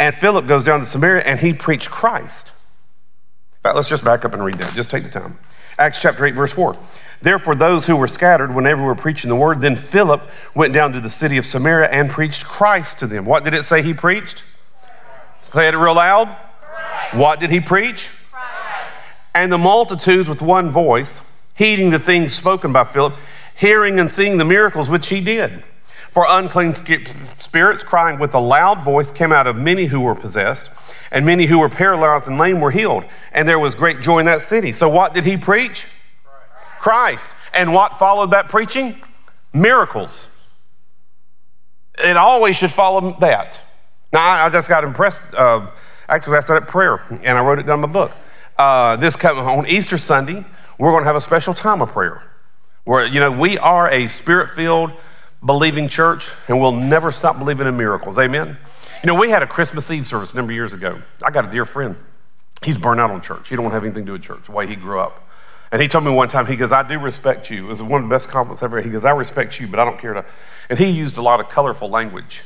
and Philip goes down to Samaria and he preached Christ. In fact, let's just back up and read that. Just take the time. Acts chapter 8, verse 4. Therefore, those who were scattered, whenever we were preaching the word, then Philip went down to the city of Samaria and preached Christ to them. What did it say he preached? Say it real loud. Christ. What did he preach? And the multitudes with one voice, heeding the things spoken by Philip, hearing and seeing the miracles which he did. For unclean spirits, crying with a loud voice, came out of many who were possessed, and many who were paralyzed and lame were healed. And there was great joy in that city. So, what did he preach? Christ. And what followed that preaching? Miracles. It always should follow that. Now, I just got impressed. Uh, actually, I said it prayer, and I wrote it down in my book. Uh, this coming on Easter Sunday, we're going to have a special time of prayer. Where, you know, we are a spirit filled, believing church, and we'll never stop believing in miracles. Amen? You know, we had a Christmas Eve service a number of years ago. I got a dear friend. He's burned out on church. He don't want to have anything to do with church, the way he grew up. And he told me one time, he goes, I do respect you. It was one of the best compliments ever. He goes, I respect you, but I don't care to. And he used a lot of colorful language.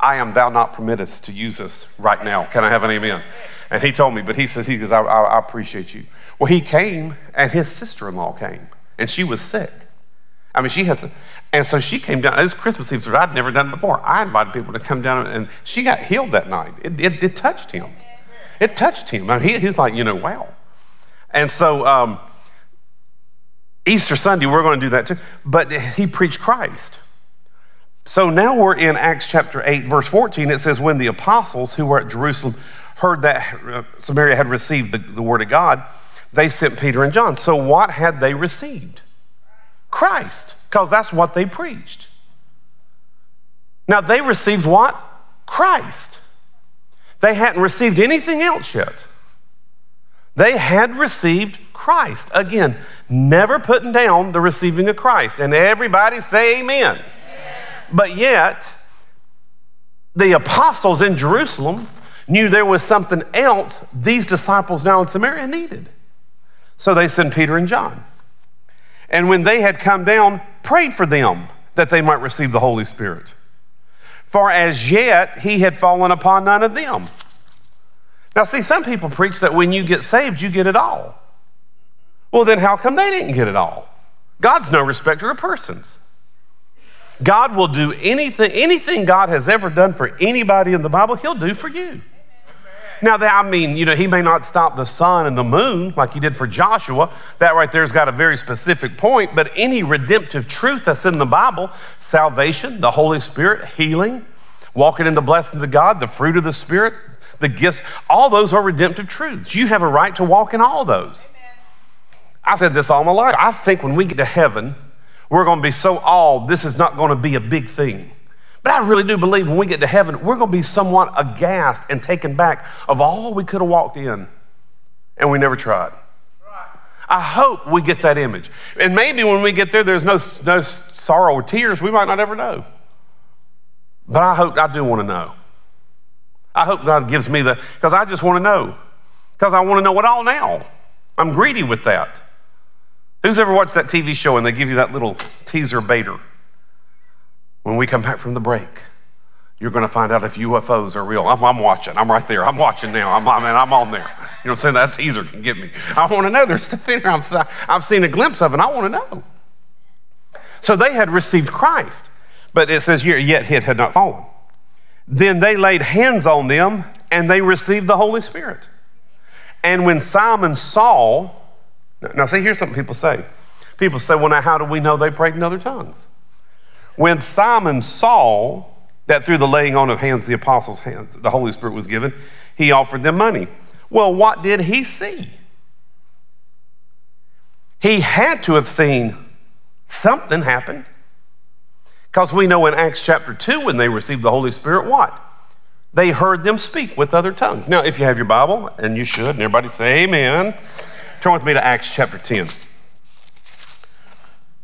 I am thou not permittest to use this right now. Can I have an amen? And he told me, but he says, he says, I, I, I appreciate you. Well, he came, and his sister in law came, and she was sick. I mean, she had some, and so she came down. It was Christmas Eve, so I'd never done it before. I invited people to come down, and she got healed that night. It, it, it touched him. It touched him. I mean, he, he's like, you know, wow. And so, um, Easter Sunday, we're going to do that too. But he preached Christ. So now we're in Acts chapter 8, verse 14. It says, When the apostles who were at Jerusalem heard that uh, Samaria had received the, the word of God, they sent Peter and John. So what had they received? Christ, because that's what they preached. Now they received what? Christ. They hadn't received anything else yet. They had received Christ. Again, never putting down the receiving of Christ. And everybody say amen. But yet, the apostles in Jerusalem knew there was something else these disciples now in Samaria needed. So they sent Peter and John. And when they had come down, prayed for them that they might receive the Holy Spirit. For as yet he had fallen upon none of them. Now, see, some people preach that when you get saved, you get it all. Well, then how come they didn't get it all? God's no respecter of persons. God will do anything, anything God has ever done for anybody in the Bible, He'll do for you. Now, that, I mean, you know, He may not stop the sun and the moon like He did for Joshua. That right there's got a very specific point, but any redemptive truth that's in the Bible salvation, the Holy Spirit, healing, walking in the blessings of God, the fruit of the Spirit, the gifts, all those are redemptive truths. You have a right to walk in all those. I've said this all my life. I think when we get to heaven, we're going to be so awed, this is not going to be a big thing. But I really do believe when we get to heaven, we're going to be somewhat aghast and taken back of all we could have walked in and we never tried. I hope we get that image. And maybe when we get there, there's no, no sorrow or tears. We might not ever know. But I hope, I do want to know. I hope God gives me the, because I just want to know. Because I want to know it all now. I'm greedy with that. Who's ever watched that TV show and they give you that little teaser baiter? When we come back from the break, you're going to find out if UFOs are real. I'm, I'm watching. I'm right there. I'm watching now. I'm, I I'm on there. You know what I'm saying? That teaser can get me. I want to know. There's stuff in here. I'm, I've seen a glimpse of it. I want to know. So they had received Christ, but it says yet he had not fallen. Then they laid hands on them and they received the Holy Spirit. And when Simon saw, now see, here's something people say. People say, well, now how do we know they prayed in other tongues? When Simon saw that through the laying on of hands, the apostles' hands, the Holy Spirit was given, he offered them money. Well, what did he see? He had to have seen something happen. Because we know in Acts chapter 2, when they received the Holy Spirit, what? They heard them speak with other tongues. Now, if you have your Bible, and you should, and everybody say amen, turn with me to Acts chapter 10.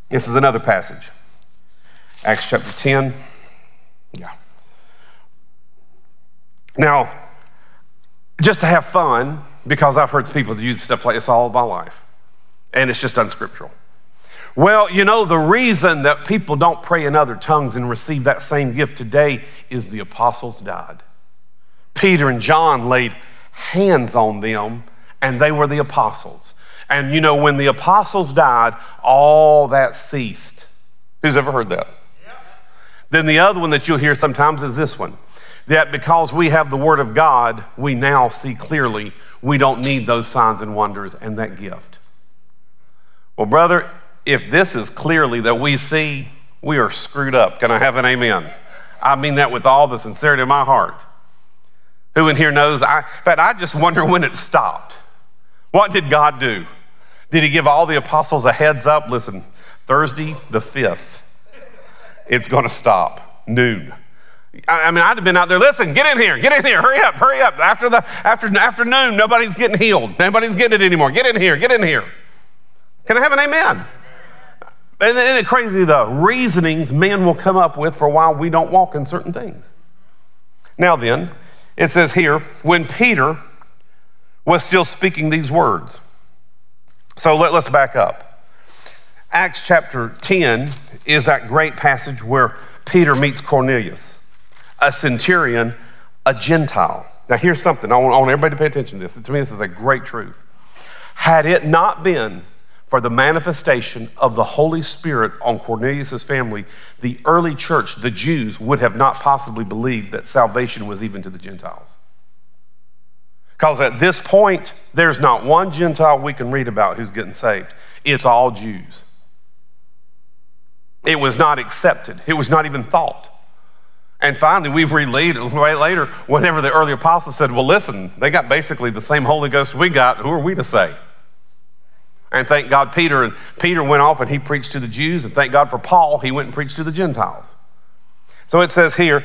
This is another passage. Acts chapter 10. Yeah. Now, just to have fun, because I've heard people use stuff like this all my life, and it's just unscriptural. Well, you know, the reason that people don't pray in other tongues and receive that same gift today is the apostles died. Peter and John laid hands on them, and they were the apostles. And you know, when the apostles died, all that ceased. Who's ever heard that? Then the other one that you'll hear sometimes is this one that because we have the Word of God, we now see clearly we don't need those signs and wonders and that gift. Well, brother, if this is clearly that we see, We are screwed up. Can I have an amen? I mean that with all the sincerity of my heart. Who in here knows? I, in fact, I just wonder when it stopped. What did God do? Did He give all the apostles a heads up? Listen, Thursday the 5th, it's going to stop, noon. I mean, I'd have been out there. Listen, get in here, get in here, hurry up, hurry up. After the after afternoon, nobody's getting healed. Nobody's getting it anymore. Get in here, get in here. Can I have an amen? And then it's crazy the reasonings men will come up with for why we don't walk in certain things. Now then, it says here, when Peter was still speaking these words. So let, us back up. Acts chapter 10 is that great passage where Peter meets Cornelius, a centurion, a Gentile. Now, here's something I want, I want everybody to pay attention to this. To me, this is a great truth. Had it not been for the manifestation of the Holy Spirit on Cornelius' family, the early church, the Jews, would have not possibly believed that salvation was even to the Gentiles. Because at this point, there's not one Gentile we can read about who's getting saved. It's all Jews. It was not accepted, it was not even thought. And finally, we've later, later whenever the early apostles said, Well, listen, they got basically the same Holy Ghost we got. Who are we to say? And thank God Peter and Peter went off and he preached to the Jews, and thank God for Paul, he went and preached to the Gentiles. So it says here,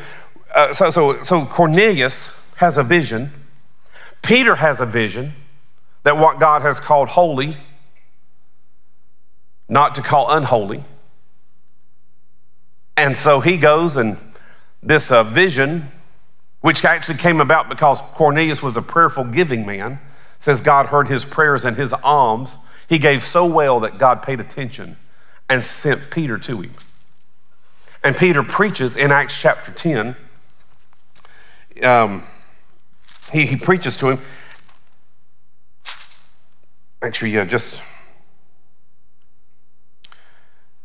uh, so, so, so Cornelius has a vision. Peter has a vision that what God has called holy, not to call unholy. And so he goes, and this uh, vision, which actually came about because Cornelius was a prayerful giving man, says God heard his prayers and his alms he gave so well that God paid attention and sent Peter to him. And Peter preaches in Acts chapter 10. Um, he, he preaches to him. Actually, yeah, just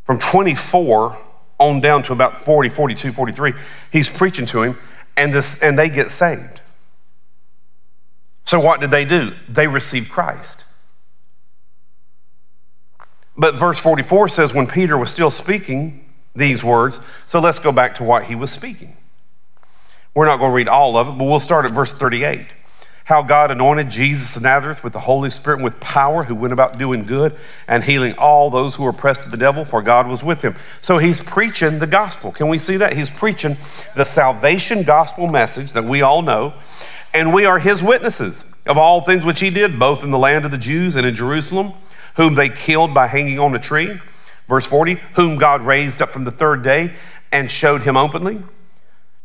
from 24 on down to about 40, 42, 43, he's preaching to him, and, this, and they get saved. So, what did they do? They received Christ. But verse 44 says, when Peter was still speaking these words, so let's go back to what he was speaking. We're not going to read all of it, but we'll start at verse 38. How God anointed Jesus of Nazareth with the Holy Spirit and with power, who went about doing good and healing all those who were oppressed of the devil, for God was with him. So he's preaching the gospel. Can we see that? He's preaching the salvation gospel message that we all know, and we are his witnesses of all things which he did, both in the land of the Jews and in Jerusalem whom they killed by hanging on a tree. Verse 40, whom God raised up from the third day and showed him openly.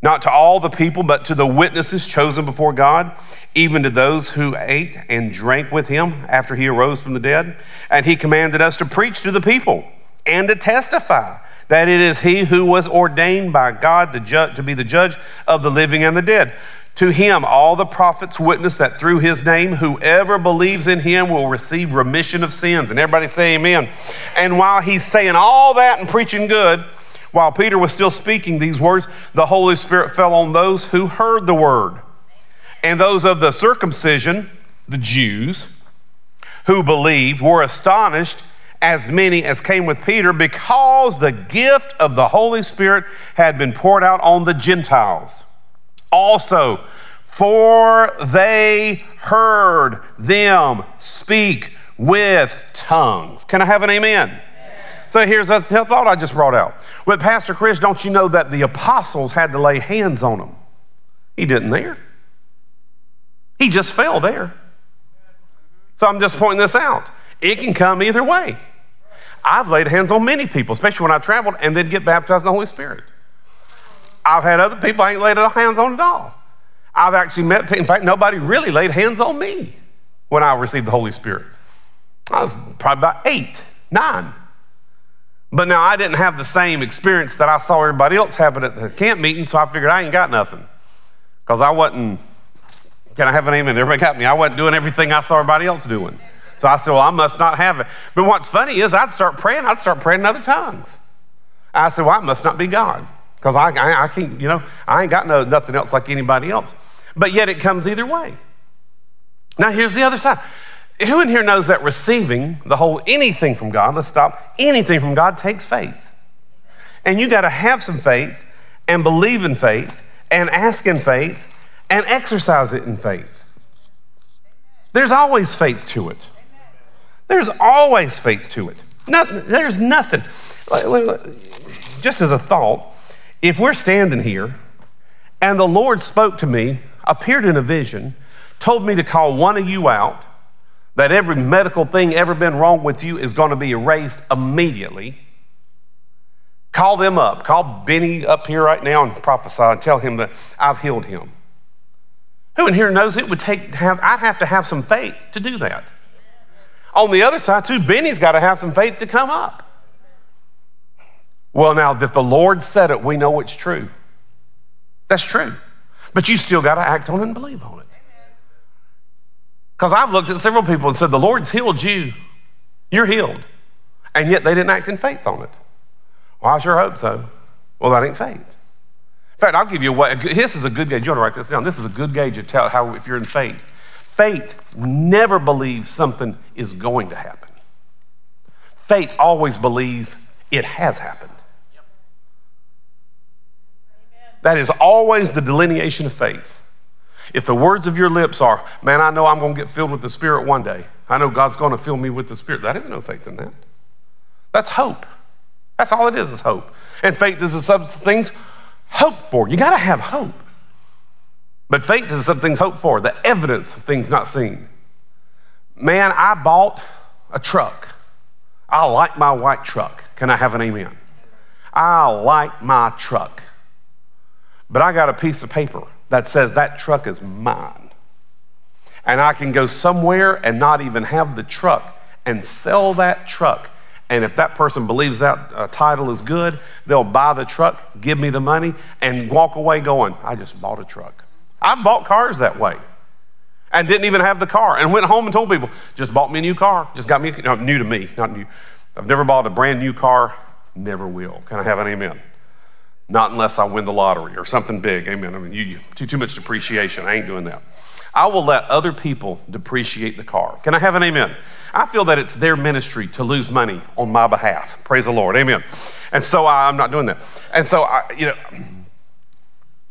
Not to all the people, but to the witnesses chosen before God, even to those who ate and drank with him after he arose from the dead. And he commanded us to preach to the people and to testify that it is he who was ordained by God to, to be the judge of the living and the dead. To him, all the prophets witness that through his name, whoever believes in him will receive remission of sins. And everybody say amen. And while he's saying all that and preaching good, while Peter was still speaking these words, the Holy Spirit fell on those who heard the word. And those of the circumcision, the Jews, who believed, were astonished, as many as came with Peter, because the gift of the Holy Spirit had been poured out on the Gentiles also, for they heard them speak with tongues. Can I have an amen? So here's a thought I just brought out. But Pastor Chris, don't you know that the apostles had to lay hands on them? He didn't there. He just fell there. So I'm just pointing this out. It can come either way. I've laid hands on many people, especially when I traveled and then get baptized in the Holy Spirit. I've had other people I ain't laid hands on at all. I've actually met people, in fact, nobody really laid hands on me when I received the Holy Spirit. I was probably about eight, nine. But now I didn't have the same experience that I saw everybody else having at the camp meeting, so I figured I ain't got nothing. Because I wasn't, can I have an amen? Everybody got me. I wasn't doing everything I saw everybody else doing. So I said, well, I must not have it. But what's funny is I'd start praying, I'd start praying in other tongues. I said, well, I must not be God. Because I, I, I, can't, you know, I ain't got no, nothing else like anybody else. But yet it comes either way. Now, here's the other side. Who in here knows that receiving the whole anything from God, let's stop, anything from God takes faith? And you got to have some faith and believe in faith and ask in faith and exercise it in faith. There's always faith to it. There's always faith to it. Nothing, there's nothing. Just as a thought, if we're standing here and the Lord spoke to me, appeared in a vision, told me to call one of you out, that every medical thing ever been wrong with you is going to be erased immediately. Call them up. Call Benny up here right now and prophesy and tell him that I've healed him. Who in here knows it would take have I'd have to have some faith to do that. On the other side, too, Benny's got to have some faith to come up. Well, now, if the Lord said it, we know it's true. That's true. But you still got to act on it and believe on it. Because I've looked at several people and said, The Lord's healed you. You're healed. And yet they didn't act in faith on it. Well, I sure hope so. Well, that ain't faith. In fact, I'll give you a way. This is a good gauge. You want to write this down. This is a good gauge to tell how if you're in faith. Faith never believes something is going to happen. Faith always believes it has happened. That is always the delineation of faith. If the words of your lips are, man, I know I'm going to get filled with the Spirit one day. I know God's going to fill me with the Spirit. That is no faith in that. That's hope. That's all it is, is hope. And faith is the substance of things hoped for. You got to have hope. But faith is some things hoped for, the evidence of things not seen. Man, I bought a truck. I like my white truck. Can I have an amen? I like my truck. But I got a piece of paper that says that truck is mine. And I can go somewhere and not even have the truck and sell that truck. And if that person believes that uh, title is good, they'll buy the truck, give me the money, and walk away going, I just bought a truck. I bought cars that way and didn't even have the car and went home and told people, just bought me a new car. Just got me, no, new to me, not new. I've never bought a brand new car, never will. Can I have an amen? Not unless I win the lottery or something big. Amen. I mean, you, too, too much depreciation. I ain't doing that. I will let other people depreciate the car. Can I have an amen? I feel that it's their ministry to lose money on my behalf. Praise the Lord. Amen. And so I, I'm not doing that. And so I, you know,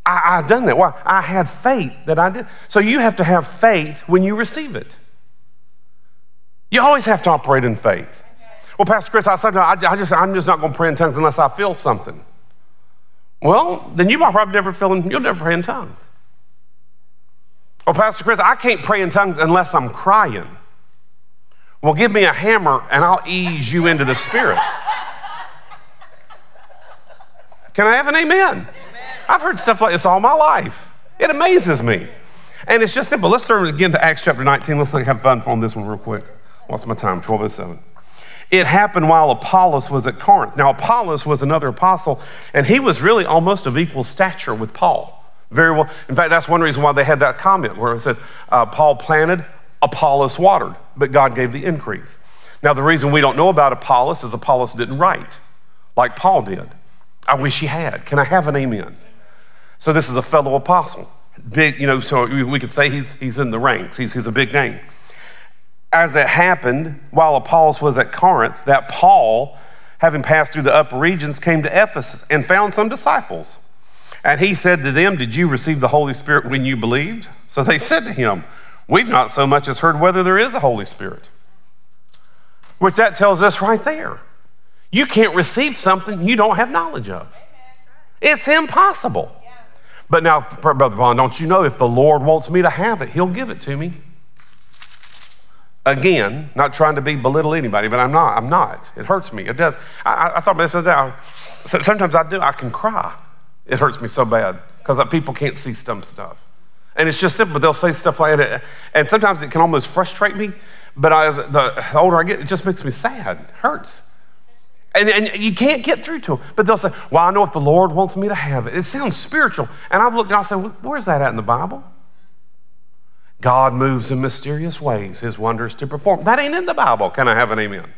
I, I've done that. Why? I had faith that I did. So you have to have faith when you receive it. You always have to operate in faith. Well, Pastor Chris, I said, I, I just, I'm just not going to pray in tongues unless I feel something. Well, then you might probably never feel, in, you'll never pray in tongues. Well, Pastor Chris, I can't pray in tongues unless I'm crying. Well, give me a hammer and I'll ease you into the Spirit. Can I have an amen? I've heard stuff like this all my life. It amazes me. And it's just simple. Let's turn again to Acts chapter 19. Let's have fun on this one real quick. What's my time? 1207. It happened while Apollos was at Corinth. Now, Apollos was another apostle, and he was really almost of equal stature with Paul. Very well. In fact, that's one reason why they had that comment where it says, uh, Paul planted, Apollos watered, but God gave the increase. Now, the reason we don't know about Apollos is Apollos didn't write like Paul did. I wish he had. Can I have an amen? So this is a fellow apostle. Big, you know, so we could say he's, he's in the ranks. He's, he's a big name. As it happened, while Apollos was at Corinth, that Paul, having passed through the upper regions, came to Ephesus and found some disciples. And he said to them, Did you receive the Holy Spirit when you believed? So they said to him, We've not so much as heard whether there is a Holy Spirit. Which that tells us right there. You can't receive something you don't have knowledge of. It's impossible. But now, Brother Vaughn, don't you know if the Lord wants me to have it, He'll give it to me. Again, not trying to be belittle anybody, but I'm not. I'm not. It hurts me. It does. I, I thought about this So sometimes I do. I can cry. It hurts me so bad because uh, people can't see some stuff. And it's just simple. They'll say stuff like that. And sometimes it can almost frustrate me. But as the older I get, it just makes me sad. It hurts. And, and you can't get through to them. But they'll say, Well, I know if the Lord wants me to have it. It sounds spiritual. And I've looked and say, well, Where's that at in the Bible? God moves in mysterious ways, his wonders to perform. That ain't in the Bible. Can I have an amen?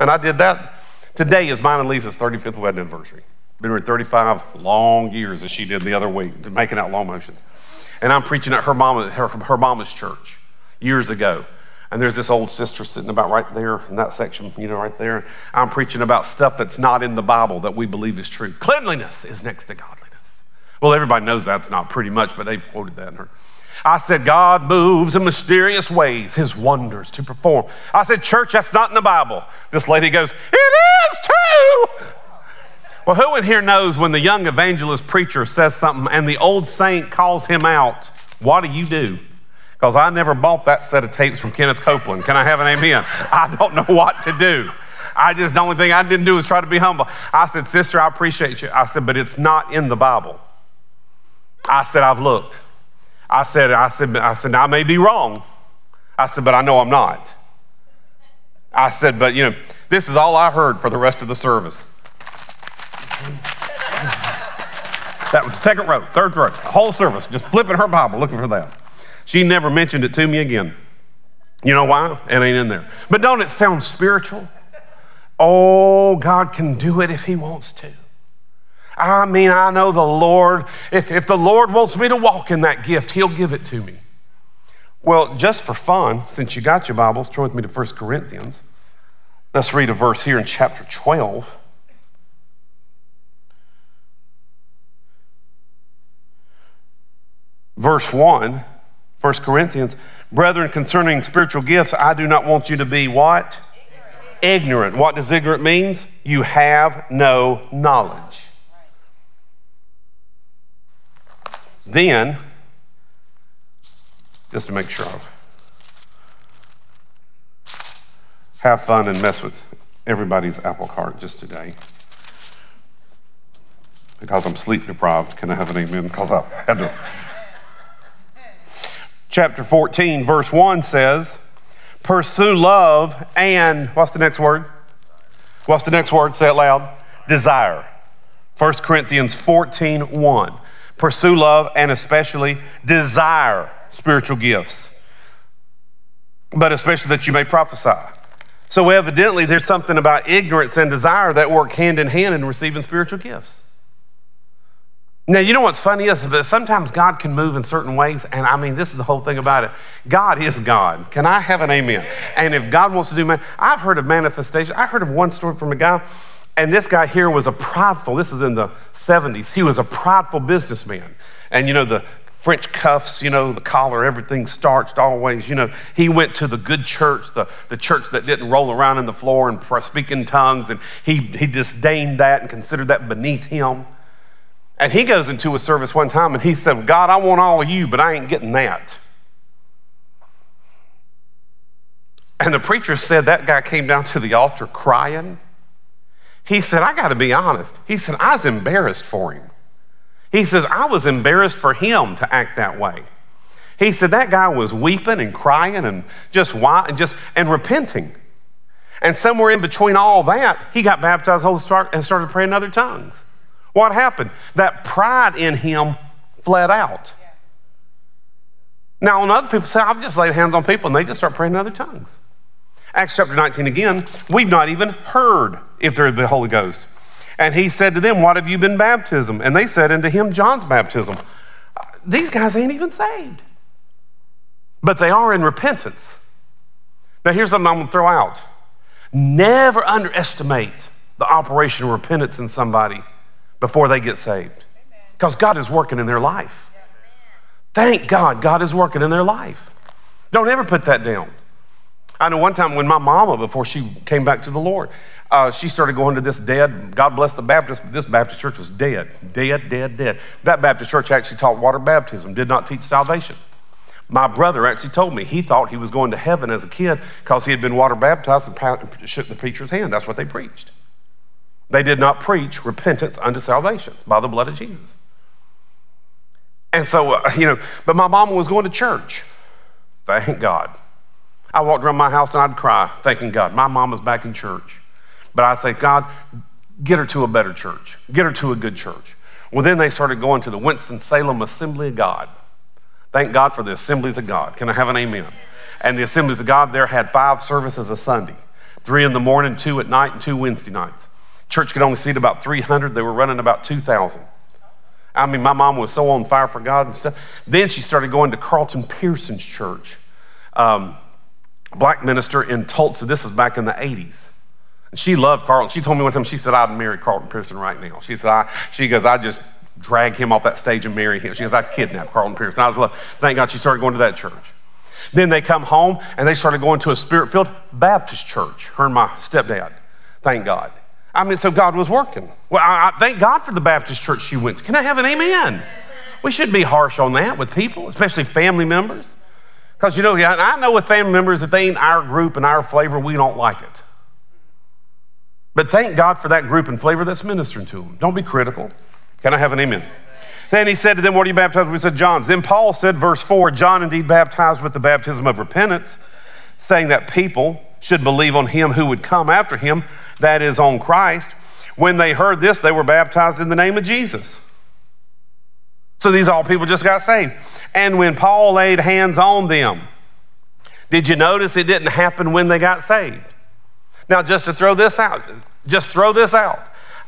And I did that. Today is mine and Lisa's 35th wedding anniversary. Been married 35 long years as she did the other week, making out long motions. And I'm preaching at her, mama, her, her mama's church years ago. And there's this old sister sitting about right there in that section, you know, right there. I'm preaching about stuff that's not in the Bible that we believe is true. Cleanliness is next to godliness. Well, everybody knows that's not pretty much, but they've quoted that in her. I said, God moves in mysterious ways, his wonders to perform. I said, Church, that's not in the Bible. This lady goes, It is too. Well, who in here knows when the young evangelist preacher says something and the old saint calls him out? What do you do? Because I never bought that set of tapes from Kenneth Copeland. Can I have an amen? I don't know what to do. I just, the only thing I didn't do was try to be humble. I said, Sister, I appreciate you. I said, but it's not in the Bible. I said, I've looked. I said, I said, I said, I may be wrong. I said, but I know I'm not. I said, but you know, this is all I heard for the rest of the service. That was second row, third row, whole service, just flipping her Bible, looking for that. She never mentioned it to me again. You know why? It ain't in there. But don't it sound spiritual? Oh, God can do it if He wants to. I mean, I know the Lord, if, if the Lord wants me to walk in that gift, He'll give it to me. Well, just for fun, since you got your Bibles, turn with me to 1 Corinthians. Let's read a verse here in chapter 12. Verse 1, 1 Corinthians, brethren, concerning spiritual gifts, I do not want you to be what? Ignorant. ignorant. What does ignorant means? You have no knowledge. Then, just to make sure I have fun and mess with everybody's apple cart just today. Because I'm sleep deprived. Can I have an amen? Because I had to chapter 14, verse 1 says, Pursue love and, what's the next word? What's the next word? Say it loud. Desire. 1 Corinthians 14, 1. Pursue love and especially desire spiritual gifts, but especially that you may prophesy. So, evidently, there's something about ignorance and desire that work hand in hand in receiving spiritual gifts. Now, you know what's funny is that sometimes God can move in certain ways, and I mean, this is the whole thing about it. God is God. Can I have an amen? And if God wants to do man, I've heard of manifestation. I heard of one story from a guy, and this guy here was a prideful, this is in the 70s, he was a prideful businessman. And you know, the French cuffs, you know, the collar, everything starched always. You know, he went to the good church, the, the church that didn't roll around in the floor and speak in tongues, and he, he disdained that and considered that beneath him. And he goes into a service one time and he said, God, I want all of you, but I ain't getting that. And the preacher said that guy came down to the altar crying. He said, I got to be honest. He said, I was embarrassed for him. He says, I was embarrassed for him to act that way. He said, that guy was weeping and crying and just and just and repenting. And somewhere in between all that, he got baptized and started praying in other tongues. What happened? That pride in him fled out. Now, when other people say, I've just laid hands on people and they just start praying in other tongues. Acts chapter 19 again, we've not even heard if there had been Holy Ghost. And he said to them, What have you been baptism? And they said unto him, John's baptism. These guys ain't even saved, but they are in repentance. Now, here's something I'm going to throw out never underestimate the operation of repentance in somebody before they get saved. Because God is working in their life. Thank God, God is working in their life. Don't ever put that down. I know one time when my mama, before she came back to the Lord, uh, she started going to this dead, God bless the Baptist, but this Baptist church was dead, dead, dead, dead. That Baptist church actually taught water baptism, did not teach salvation. My brother actually told me he thought he was going to heaven as a kid because he had been water baptized and shook the preacher's hand. That's what they preached. They did not preach repentance unto salvation by the blood of Jesus. And so, uh, you know, but my mama was going to church. Thank God. I walked around my house and I'd cry, thanking God. My mom was back in church. But I say, God, get her to a better church, get her to a good church. Well, then they started going to the Winston-Salem Assembly of God. Thank God for the Assemblies of God. Can I have an amen? And the Assemblies of God there had five services a Sunday three in the morning, two at night, and two Wednesday nights. Church could only seat about 300. They were running about 2,000. I mean, my mom was so on fire for God and stuff. Then she started going to Carlton Pearson's church. Um, black minister in Tulsa. This is back in the 80s. And she loved Carlton. She told me one time, she said, I'd marry Carlton Pearson right now. She said, I, she goes, I just drag him off that stage and marry him. She goes, I'd kidnap Carlton Pearson. I was like, thank God she started going to that church. Then they come home and they started going to a spirit filled Baptist church, her and my stepdad. Thank God. I mean, so God was working. Well, I, I thank God for the Baptist church she went to. Can I have an amen? We shouldn't be harsh on that with people, especially family members. Because, you know, I know with family members, if they ain't our group and our flavor, we don't like it. But thank God for that group and flavor that's ministering to them. Don't be critical. Can I have an amen? Then he said to them, What are you baptized with? We said, John's. Then Paul said, verse 4 John indeed baptized with the baptism of repentance, saying that people should believe on him who would come after him, that is, on Christ. When they heard this, they were baptized in the name of Jesus. So these all people just got saved. And when Paul laid hands on them, did you notice it didn't happen when they got saved? Now, just to throw this out, just throw this out.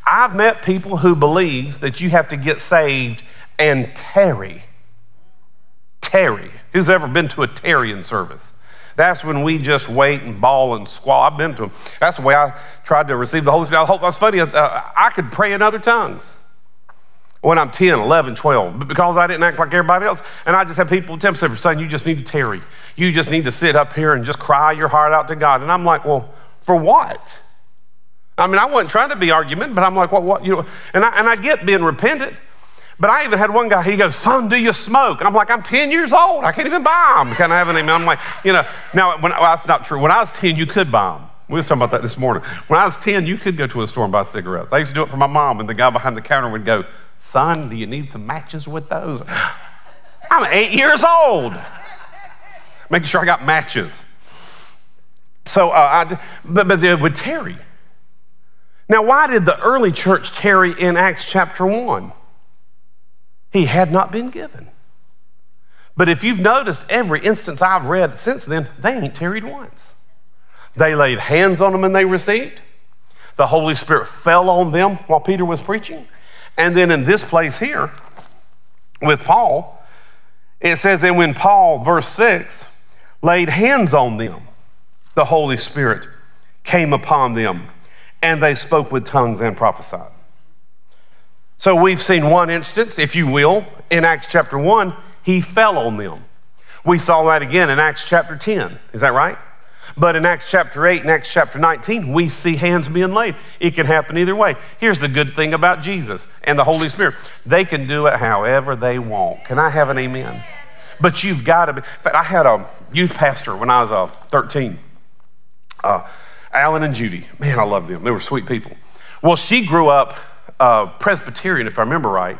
I've met people who believes that you have to get saved and tarry. Tarry. Who's ever been to a tarrying service? That's when we just wait and bawl and squall. I've been to them. That's the way I tried to receive the Holy Spirit. I hope that's funny. Uh, I could pray in other tongues when I'm 10, 11, 12, but because I didn't act like everybody else. And I just have people tell me, son, you just need to tarry. You just need to sit up here and just cry your heart out to God. And I'm like, well, for what? I mean, I wasn't trying to be argument, but I'm like, what, what, you know, and I, and I get being repentant. But I even had one guy, he goes, son, do you smoke? And I'm like, I'm 10 years old. I can't even buy them. Can I have any? I'm like, you know, now, when, well, that's not true. When I was 10, you could buy them. We was talking about that this morning. When I was 10, you could go to a store and buy cigarettes. I used to do it for my mom, and the guy behind the counter would go, son, do you need some matches with those? I'm eight years old. Making sure I got matches. So, uh, I, but, but they would tarry. Now, why did the early church tarry in Acts chapter 1? He had not been given. But if you've noticed every instance I've read since then, they ain't tarried once. They laid hands on them and they received. The Holy Spirit fell on them while Peter was preaching. And then in this place here, with Paul, it says, And when Paul, verse 6, laid hands on them, the Holy Spirit came upon them, and they spoke with tongues and prophesied. So we've seen one instance, if you will, in Acts chapter 1, he fell on them. We saw that again in Acts chapter 10. Is that right? But in Acts chapter 8 and Acts chapter 19, we see hands being laid. It can happen either way. Here's the good thing about Jesus and the Holy Spirit they can do it however they want. Can I have an amen? But you've got to be. In fact, I had a youth pastor when I was uh, 13, uh, Alan and Judy. Man, I love them. They were sweet people. Well, she grew up uh, Presbyterian, if I remember right.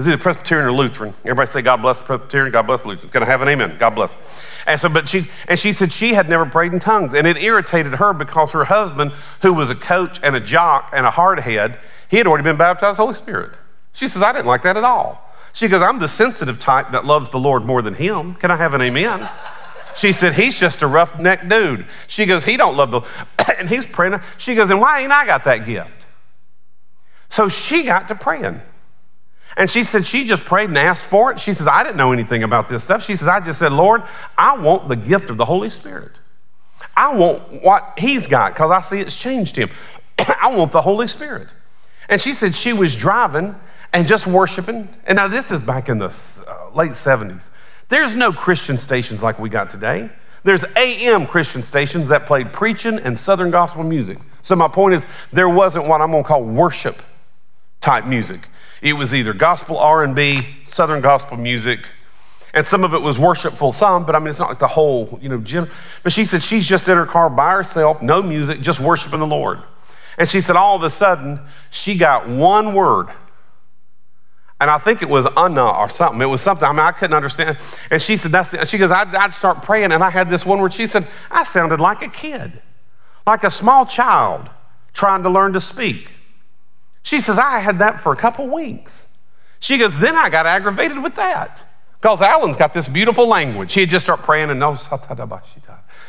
Is either Presbyterian or Lutheran. Everybody say, God bless Presbyterian, God bless the Lutheran. It's going to have an amen. God bless. And so, but she, and she said she had never prayed in tongues. And it irritated her because her husband, who was a coach and a jock and a hardhead, he had already been baptized Holy Spirit. She says, I didn't like that at all. She goes, I'm the sensitive type that loves the Lord more than him. Can I have an amen? She said, he's just a roughneck dude. She goes, he don't love the, and he's praying. She goes, and why ain't I got that gift? So she got to praying. And she said she just prayed and asked for it. She says, I didn't know anything about this stuff. She says, I just said, Lord, I want the gift of the Holy Spirit. I want what he's got because I see it's changed him. I want the Holy Spirit. And she said she was driving and just worshiping. And now this is back in the uh, late 70s. There's no Christian stations like we got today. There's AM Christian stations that played preaching and Southern gospel music. So my point is, there wasn't what I'm going to call worship type music. It was either gospel R&B, southern gospel music, and some of it was worshipful some, but I mean it's not like the whole, you know, gym. But she said she's just in her car by herself, no music, just worshiping the Lord. And she said all of a sudden she got one word. And I think it was anna or something. It was something. I mean, I couldn't understand. And she said, that's the, she goes, I'd, I'd start praying, and I had this one word. She said, I sounded like a kid, like a small child trying to learn to speak. She says, I had that for a couple weeks. She goes, then I got aggravated with that. Because Alan's got this beautiful language. He'd just start praying and no,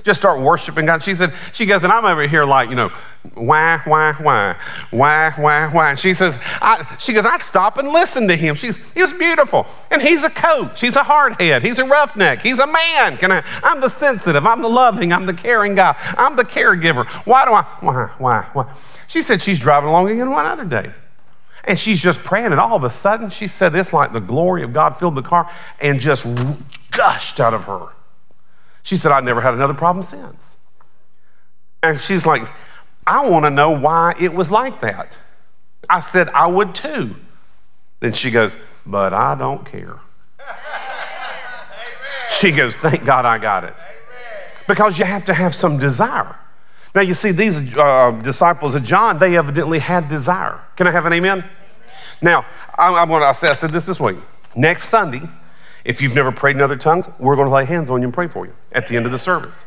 Just start worshiping God. She said, she goes, and I'm over here like, you know, why, why, why, why, why, why. She says, I, she goes, I'd stop and listen to him. She's, he was beautiful. And he's a coach. He's a hardhead. He's a roughneck. He's a man. Can I, I'm the sensitive. I'm the loving. I'm the caring guy. I'm the caregiver. Why do I, why, why, why? She said she's driving along again one other day. And she's just praying, and all of a sudden, she said this like the glory of God filled the car and just gushed out of her. She said, I never had another problem since. And she's like, I want to know why it was like that. I said, I would too. Then she goes, But I don't care. She goes, Thank God I got it. Because you have to have some desire. Now, you see, these uh, disciples of John, they evidently had desire. Can I have an amen? Now, I'm, I'm going to, I said this this week. Next Sunday, if you've never prayed in other tongues, we're going to lay hands on you and pray for you at the end of the service.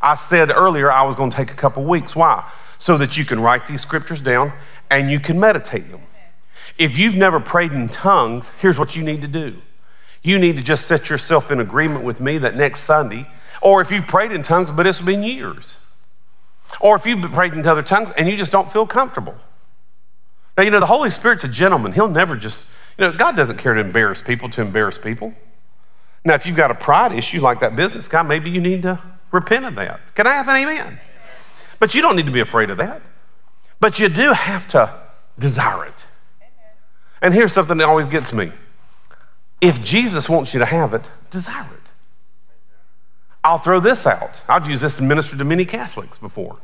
I said earlier I was going to take a couple weeks. Why? So that you can write these scriptures down and you can meditate them. If you've never prayed in tongues, here's what you need to do. You need to just set yourself in agreement with me that next Sunday, or if you've prayed in tongues, but it's been years, or if you've prayed in other tongues and you just don't feel comfortable. Now, you know, the Holy Spirit's a gentleman. He'll never just, you know, God doesn't care to embarrass people to embarrass people. Now, if you've got a pride issue like that business guy, maybe you need to repent of that. Can I have an amen? But you don't need to be afraid of that. But you do have to desire it. And here's something that always gets me if Jesus wants you to have it, desire it. I'll throw this out. I've used this in ministry to many Catholics before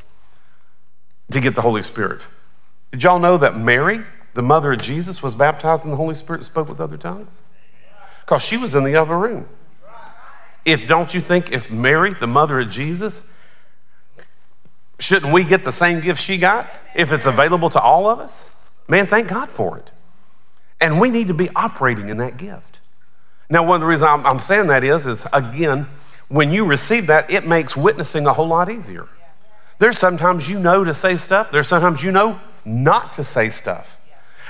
to get the Holy Spirit. Did y'all know that Mary, the mother of Jesus, was baptized in the Holy Spirit and spoke with other tongues? Because she was in the other room. If don't you think if Mary, the mother of Jesus, shouldn't we get the same gift she got if it's available to all of us? Man, thank God for it. And we need to be operating in that gift. Now, one of the reasons I'm, I'm saying that is, is again, when you receive that, it makes witnessing a whole lot easier. There's sometimes you know to say stuff, there's sometimes you know not to say stuff.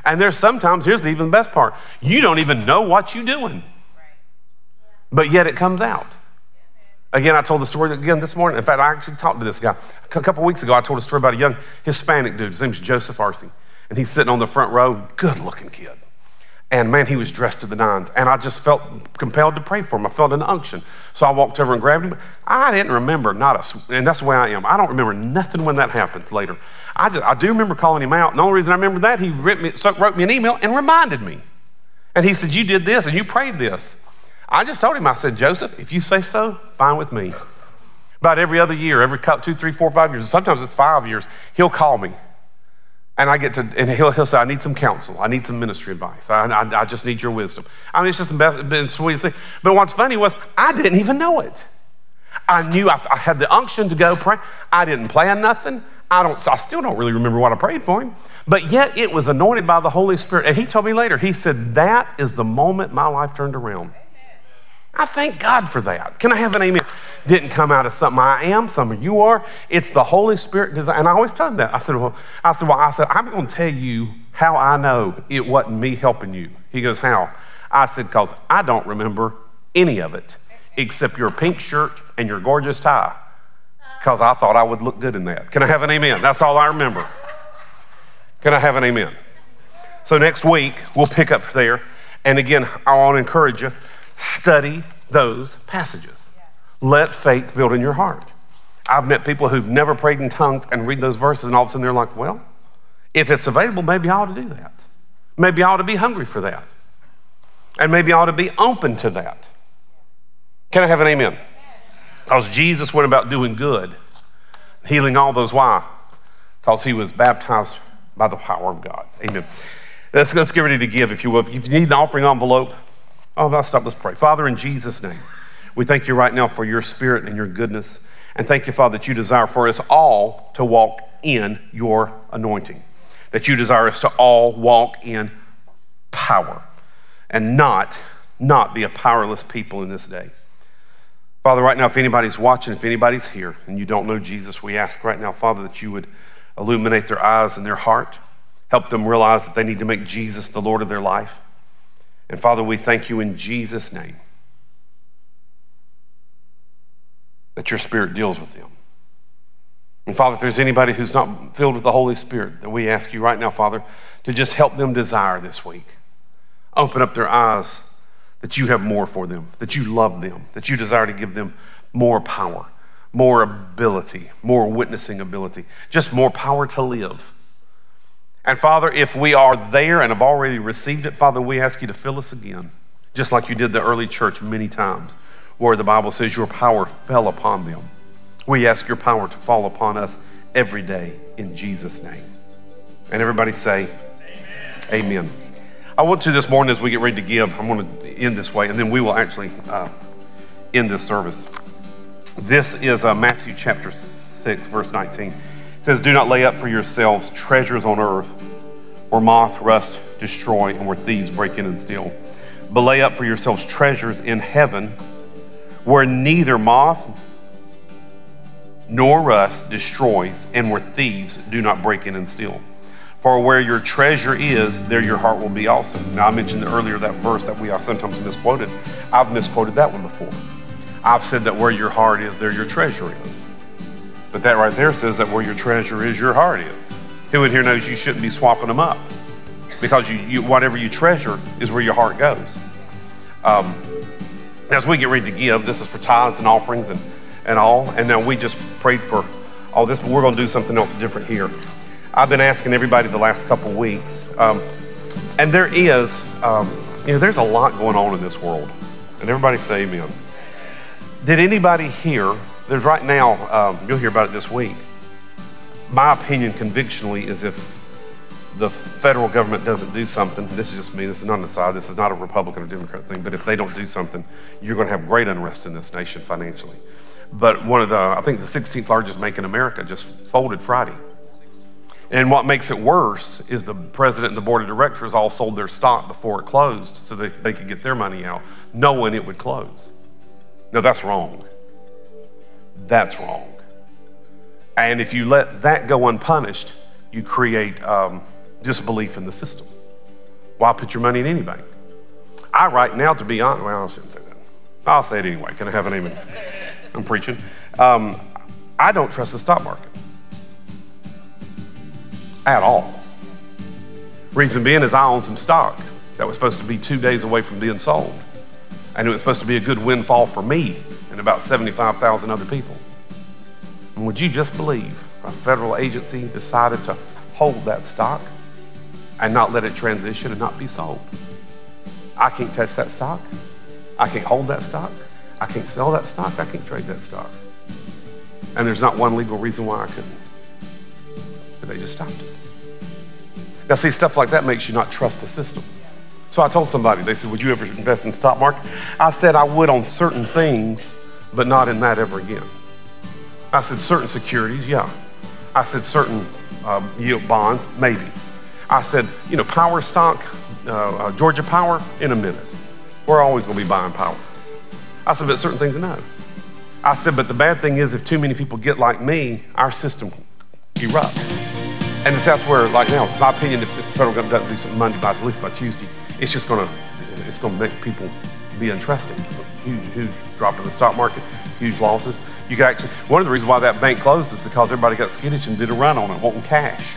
And there's sometimes, here's the even the best part, you don't even know what you're doing. But yet it comes out. Again, I told the story again this morning. In fact, I actually talked to this guy. A couple weeks ago, I told a story about a young Hispanic dude. His name's Joseph Arce. And he's sitting on the front row, good looking kid. And man, he was dressed to the nines. And I just felt compelled to pray for him. I felt an unction. So I walked over and grabbed him. I didn't remember, not a, and that's the way I am. I don't remember nothing when that happens later. I, just, I do remember calling him out. And the only reason I remember that, he wrote me, wrote me an email and reminded me. And he said, You did this and you prayed this. I just told him, I said, Joseph, if you say so, fine with me. About every other year, every two, three, four, five years, sometimes it's five years, he'll call me. And I get to, and he'll, he'll say, I need some counsel. I need some ministry advice. I, I, I just need your wisdom. I mean, it's just the best, the sweetest thing. But what's funny was, I didn't even know it. I knew I, I had the unction to go pray. I didn't plan nothing. I don't, I still don't really remember what I prayed for him. But yet it was anointed by the Holy Spirit. And he told me later, he said, That is the moment my life turned around. I thank God for that. Can I have an amen? Didn't come out of something I am, some of you are. It's the Holy Spirit design. And I always tell them that. I said, well, I said, well, I said, I'm going to tell you how I know it wasn't me helping you. He goes, how? I said, because I don't remember any of it except your pink shirt and your gorgeous tie. Because I thought I would look good in that. Can I have an amen? That's all I remember. Can I have an amen? So next week, we'll pick up there. And again, I want to encourage you study those passages. Let faith build in your heart. I've met people who've never prayed in tongues and read those verses, and all of a sudden they're like, well, if it's available, maybe I ought to do that. Maybe I ought to be hungry for that. And maybe I ought to be open to that. Can I have an amen? Because Jesus went about doing good, healing all those. Why? Because he was baptized by the power of God. Amen. Let's, let's get ready to give, if you will. If you need an offering envelope, Oh, now stop. Let's pray. Father, in Jesus' name, we thank you right now for your spirit and your goodness. And thank you, Father, that you desire for us all to walk in your anointing, that you desire us to all walk in power and not, not be a powerless people in this day. Father, right now, if anybody's watching, if anybody's here and you don't know Jesus, we ask right now, Father, that you would illuminate their eyes and their heart, help them realize that they need to make Jesus the Lord of their life. And Father, we thank you in Jesus' name that your Spirit deals with them. And Father, if there's anybody who's not filled with the Holy Spirit, that we ask you right now, Father, to just help them desire this week. Open up their eyes that you have more for them, that you love them, that you desire to give them more power, more ability, more witnessing ability, just more power to live. And Father, if we are there and have already received it, Father, we ask you to fill us again, just like you did the early church many times, where the Bible says your power fell upon them. We ask your power to fall upon us every day in Jesus' name. And everybody say, Amen. Amen. I want to this morning as we get ready to give, I'm going to end this way, and then we will actually uh, end this service. This is uh, Matthew chapter 6, verse 19. It says, Do not lay up for yourselves treasures on earth where moth, rust, destroy, and where thieves break in and steal. But lay up for yourselves treasures in heaven where neither moth nor rust destroys, and where thieves do not break in and steal. For where your treasure is, there your heart will be also. Now, I mentioned earlier that verse that we are sometimes misquoted. I've misquoted that one before. I've said that where your heart is, there your treasure is. But that right there says that where your treasure is, your heart is. Who in here knows you shouldn't be swapping them up? Because you, you whatever you treasure is where your heart goes. Um, as we get ready to give, this is for tithes and offerings and, and all. And now we just prayed for all this, but we're going to do something else different here. I've been asking everybody the last couple weeks, um, and there is, um, you know, there's a lot going on in this world, and everybody say amen. Did anybody hear? There's right now, um, you'll hear about it this week. My opinion, convictionally, is if the federal government doesn't do something, this is just me, this is not an aside, this is not a Republican or Democrat thing, but if they don't do something, you're going to have great unrest in this nation financially. But one of the, I think the 16th largest bank in America just folded Friday. And what makes it worse is the president and the board of directors all sold their stock before it closed so they, they could get their money out, knowing it would close. No, that's wrong. That's wrong. And if you let that go unpunished, you create um, disbelief in the system. Why put your money in any bank? I, right now, to be honest, well, I shouldn't say that. I'll say it anyway. Can I have an amen? I'm preaching. Um, I don't trust the stock market at all. Reason being is I own some stock that was supposed to be two days away from being sold. And it was supposed to be a good windfall for me and about 75,000 other people. And would you just believe a federal agency decided to hold that stock and not let it transition and not be sold? I can't touch that stock. I can't hold that stock. I can't sell that stock. I can't trade that stock. And there's not one legal reason why I couldn't. But they just stopped it. Now, see, stuff like that makes you not trust the system. So I told somebody, they said, Would you ever invest in stock market? I said I would on certain things, but not in that ever again. I said certain securities, yeah. I said certain um, yield bonds, maybe. I said, you know, power stock, uh, uh, Georgia Power, in a minute. We're always going to be buying power. I said, but certain things, no. I said, but the bad thing is if too many people get like me, our system erupts. And if that's where, like now, my opinion, if the federal government doesn't do something Monday, by at least by Tuesday, it's just going to, it's going to make people be untrusting. Huge, huge drop in the stock market, huge losses. You got actually, one of the reasons why that bank closed is because everybody got skittish and did a run on it, wanting cash.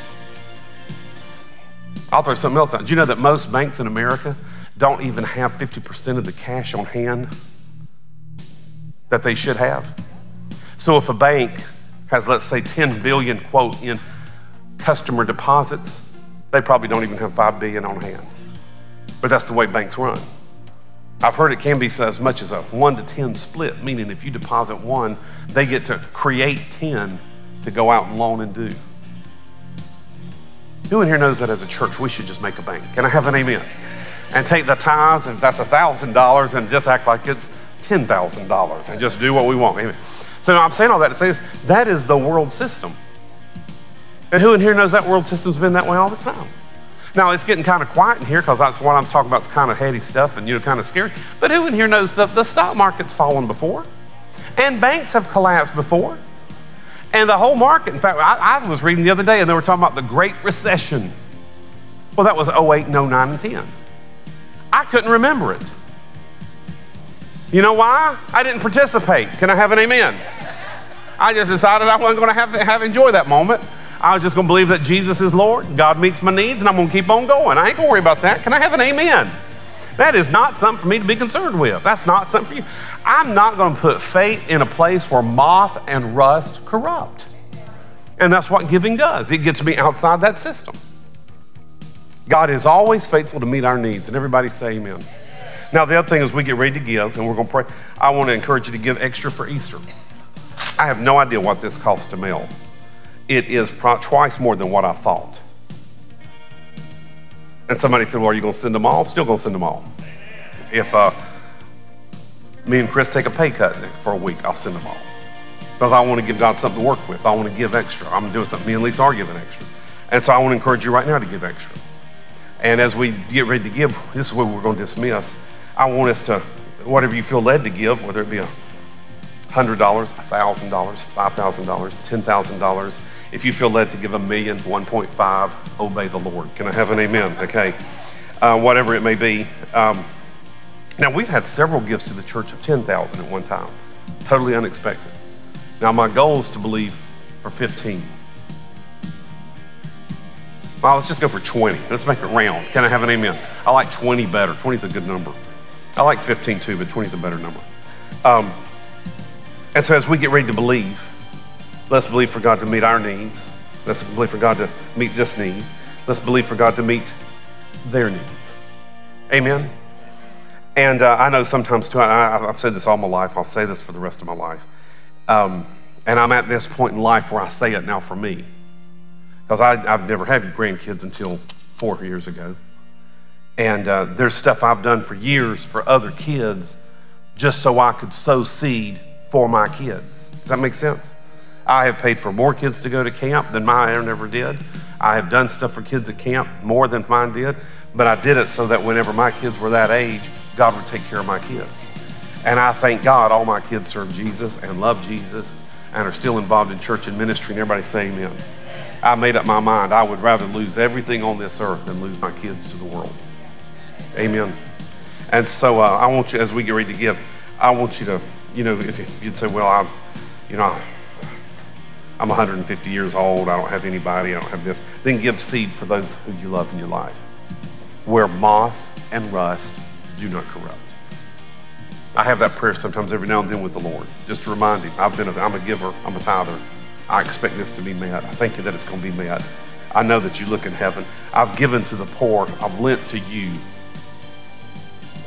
I'll throw something else out. Do you know that most banks in America don't even have 50% of the cash on hand that they should have? So if a bank has, let's say, 10 billion, quote, in customer deposits, they probably don't even have 5 billion on hand. But that's the way banks run. I've heard it can be as much as a 1 to 10 split, meaning if you deposit one, they get to create 10 to go out and loan and do. Who in here knows that as a church we should just make a bank? Can I have an amen? And take the tithes, and that's $1,000, and just act like it's $10,000 and just do what we want. Amen. So I'm saying all that to say this that is the world system. And who in here knows that world system's been that way all the time? Now it's getting kind of quiet in here because that's what I'm talking about. It's kind of heady stuff and you know kind of scary. But who in here knows the, the stock market's fallen before, and banks have collapsed before, and the whole market. In fact, I, I was reading the other day and they were talking about the Great Recession. Well, that was 08, 09, and 10. I couldn't remember it. You know why? I didn't participate. Can I have an amen? I just decided I wasn't going to have, have enjoy that moment. I was just going to believe that Jesus is Lord. God meets my needs, and I'm going to keep on going. I ain't going to worry about that. Can I have an amen? That is not something for me to be concerned with. That's not something for you. I'm not going to put faith in a place where moth and rust corrupt. And that's what giving does. It gets me outside that system. God is always faithful to meet our needs. And everybody say amen. Now, the other thing is we get ready to give, and we're going to pray. I want to encourage you to give extra for Easter. I have no idea what this costs to mail. It is pro- twice more than what I thought. And somebody said, Well, are you going to send them all? Still going to send them all. If uh, me and Chris take a pay cut for a week, I'll send them all. Because I want to give God something to work with. I want to give extra. I'm doing something. Me and Lisa are giving extra. And so I want to encourage you right now to give extra. And as we get ready to give, this is what we're going to dismiss. I want us to, whatever you feel led to give, whether it be a $100, $1,000, $5,000, $10,000, if you feel led to give a million, 1.5, obey the Lord. Can I have an amen? Okay. Uh, whatever it may be. Um, now, we've had several gifts to the church of 10,000 at one time, totally unexpected. Now, my goal is to believe for 15. Well, let's just go for 20. Let's make it round. Can I have an amen? I like 20 better. 20 is a good number. I like 15 too, but 20 is a better number. Um, and so, as we get ready to believe, Let's believe for God to meet our needs. Let's believe for God to meet this need. Let's believe for God to meet their needs. Amen. And uh, I know sometimes too, I, have said this all my life, I'll say this for the rest of my life. Um, and I'm at this point in life where I say it now for me. Because I've never had grandkids until four years ago. And uh, there's stuff I've done for years for other kids just so I could sow seed for my kids. Does that make sense? I have paid for more kids to go to camp than my mine ever did. I have done stuff for kids at camp more than mine did, but I did it so that whenever my kids were that age, God would take care of my kids. And I thank God all my kids serve Jesus and love Jesus and are still involved in church and ministry, and everybody say amen. I made up my mind I would rather lose everything on this earth than lose my kids to the world. Amen. And so uh, I want you, as we get ready to give, I want you to, you know, if, if you'd say, well, I'm, you know, I'm 150 years old, I don't have anybody, I don't have this. Then give seed for those who you love in your life, where moth and rust do not corrupt. I have that prayer sometimes every now and then with the Lord, just to remind Him I've been a, I'm a giver, I'm a tither. I expect this to be met. I thank you that it's going to be met. I know that you look in heaven. I've given to the poor, I've lent to you,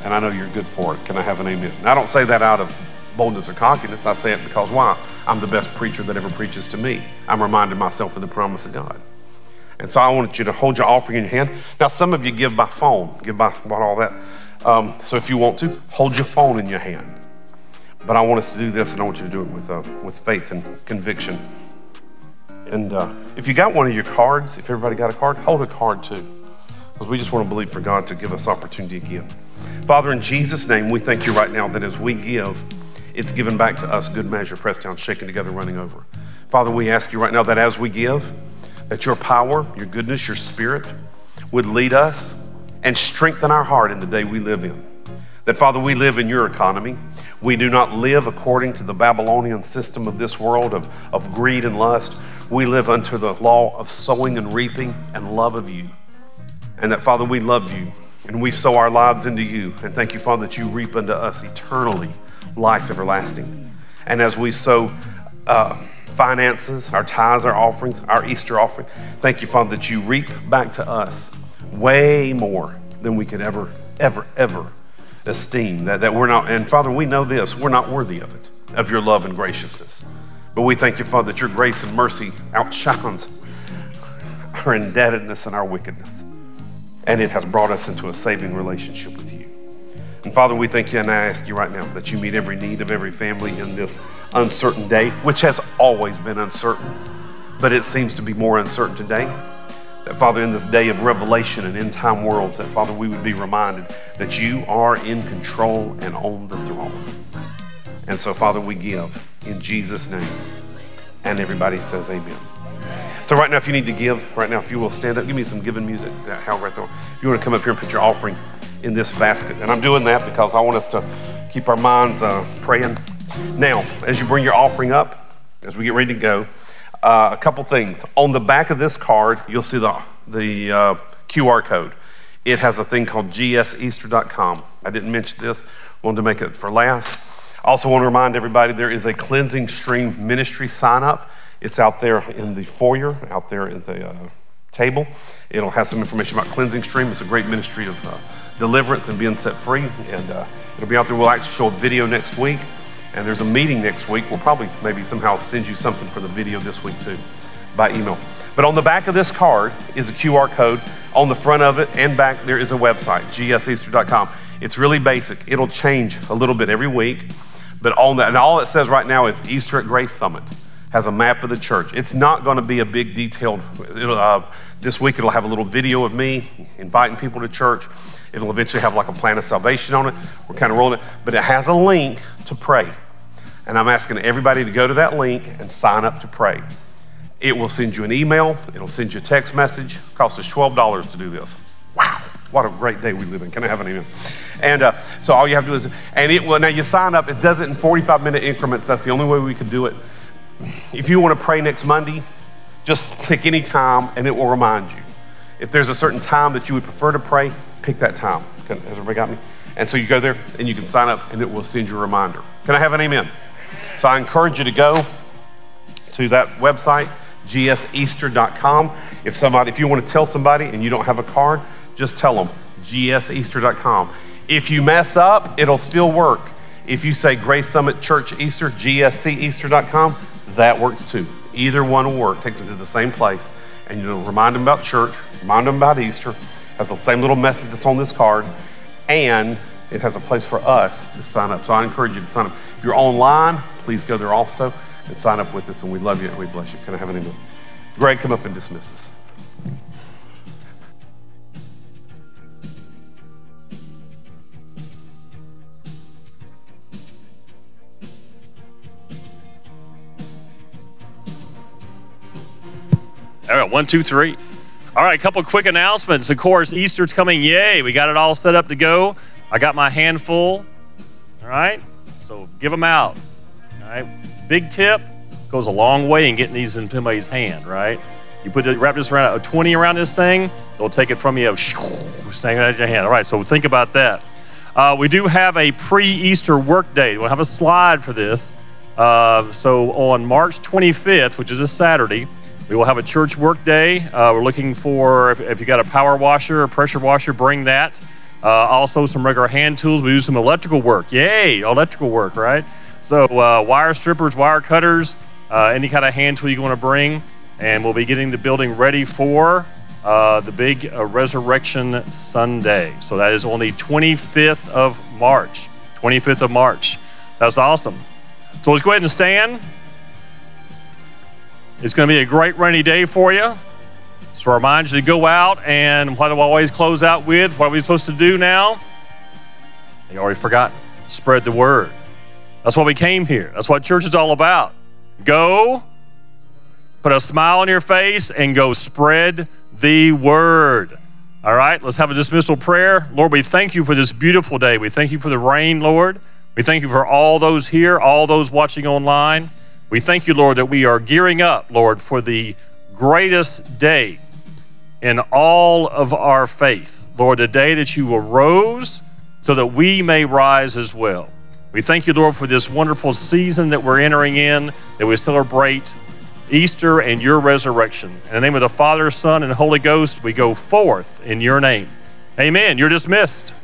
and I know you're good for it. Can I have an amen? And I don't say that out of boldness or cockiness. I say it because why? I'm the best preacher that ever preaches to me. I'm reminding myself of the promise of God. And so I want you to hold your offering in your hand. Now, some of you give by phone, give by what all that. Um, so if you want to, hold your phone in your hand. But I want us to do this, and I want you to do it with, uh, with faith and conviction. And uh, if you got one of your cards, if everybody got a card, hold a card too. Because we just want to believe for God to give us opportunity to give. Father, in Jesus' name, we thank you right now that as we give, it's given back to us good measure, pressed down, shaken together, running over. Father, we ask you right now that as we give, that your power, your goodness, your spirit would lead us and strengthen our heart in the day we live in. That, Father, we live in your economy. We do not live according to the Babylonian system of this world of, of greed and lust. We live under the law of sowing and reaping and love of you. And that, Father, we love you and we sow our lives into you. And thank you, Father, that you reap unto us eternally life everlasting. And as we sow uh, finances, our tithes, our offerings, our Easter offering, thank you, Father, that you reap back to us way more than we could ever, ever, ever esteem. That, that we're not, and Father, we know this, we're not worthy of it, of your love and graciousness. But we thank you, Father, that your grace and mercy outshines our indebtedness and our wickedness. And it has brought us into a saving relationship with you. And Father, we thank you and I ask you right now that you meet every need of every family in this uncertain day, which has always been uncertain, but it seems to be more uncertain today. That, Father, in this day of revelation and end time worlds, that, Father, we would be reminded that you are in control and on the throne. And so, Father, we give in Jesus' name. And everybody says, Amen. So, right now, if you need to give, right now, if you will stand up, give me some giving music, Hal, right there. If you want to come up here and put your offering in this basket. And I'm doing that because I want us to keep our minds uh, praying. Now, as you bring your offering up, as we get ready to go, uh, a couple things. On the back of this card, you'll see the, the uh, QR code. It has a thing called gseaster.com. I didn't mention this, wanted to make it for last. Also, want to remind everybody there is a cleansing stream ministry sign up. It's out there in the foyer, out there at the uh, table. It'll have some information about cleansing stream. It's a great ministry of uh, deliverance and being set free. And uh, it'll be out there. We'll actually show a video next week. And there's a meeting next week. We'll probably maybe somehow send you something for the video this week too by email. But on the back of this card is a QR code. On the front of it and back, there is a website, gseaster.com. It's really basic. It'll change a little bit every week. But on that, and all it says right now is Easter at Grace Summit has a map of the church. It's not going to be a big detailed. Uh, this week it'll have a little video of me inviting people to church. It'll eventually have like a plan of salvation on it. We're kind of rolling it, but it has a link to pray. And I'm asking everybody to go to that link and sign up to pray. It will send you an email, it'll send you a text message. It costs us $12 to do this. Wow, what a great day we live in. Can I have an amen? And uh, so all you have to do is, and it will, now you sign up, it does it in 45 minute increments. That's the only way we can do it. If you want to pray next Monday, just pick any time and it will remind you. If there's a certain time that you would prefer to pray, pick that time. Has everybody got me? And so you go there and you can sign up and it will send you a reminder. Can I have an amen? So I encourage you to go to that website, gseaster.com. If somebody, if you want to tell somebody and you don't have a card, just tell them gseaster.com. If you mess up, it'll still work. If you say Grace Summit Church Easter, gsceaster.com, that works too. Either one will work. Takes them to the same place. And you'll remind them about church, remind them about Easter. Has the same little message that's on this card. And it has a place for us to sign up. So I encourage you to sign up. If you're online, please go there also and sign up with us. And we love you and we bless you. Can I have an amen? Greg, come up and dismiss us. All right, one, two, three. All right, a couple quick announcements. Of course, Easter's coming. Yay, we got it all set up to go. I got my handful. All right, so give them out. All right, big tip goes a long way in getting these in somebody's hand, right? You put wrap this around a 20 around this thing, they'll take it from you, snag it out of your hand. All right, so think about that. Uh, we do have a pre-Easter work day. We'll have a slide for this. Uh, so on March 25th, which is a Saturday, we will have a church work day. Uh, we're looking for, if, if, you got a power washer or pressure washer, bring that. Uh, also, some regular hand tools. We do some electrical work. Yay, electrical work, right? So, uh, wire strippers, wire cutters, uh, any kind of hand tool you want to bring. And we'll be getting the building ready for uh, the big uh, Resurrection Sunday. So, that is on the 25th of March. 25th of March. That's awesome. So, let's go ahead and stand. It's going to be a great rainy day for you. So I remind you to go out and what do I always close out with? What are we supposed to do now? You already forgot. Spread the word. That's why we came here. That's what church is all about. Go, put a smile on your face, and go spread the word. All right, let's have a dismissal prayer. Lord, we thank you for this beautiful day. We thank you for the rain, Lord. We thank you for all those here, all those watching online. We thank you, Lord, that we are gearing up, Lord, for the greatest day in all of our faith. Lord, the day that you arose so that we may rise as well. We thank you, Lord, for this wonderful season that we're entering in, that we celebrate Easter and your resurrection. In the name of the Father, Son, and Holy Ghost, we go forth in your name. Amen. You're dismissed.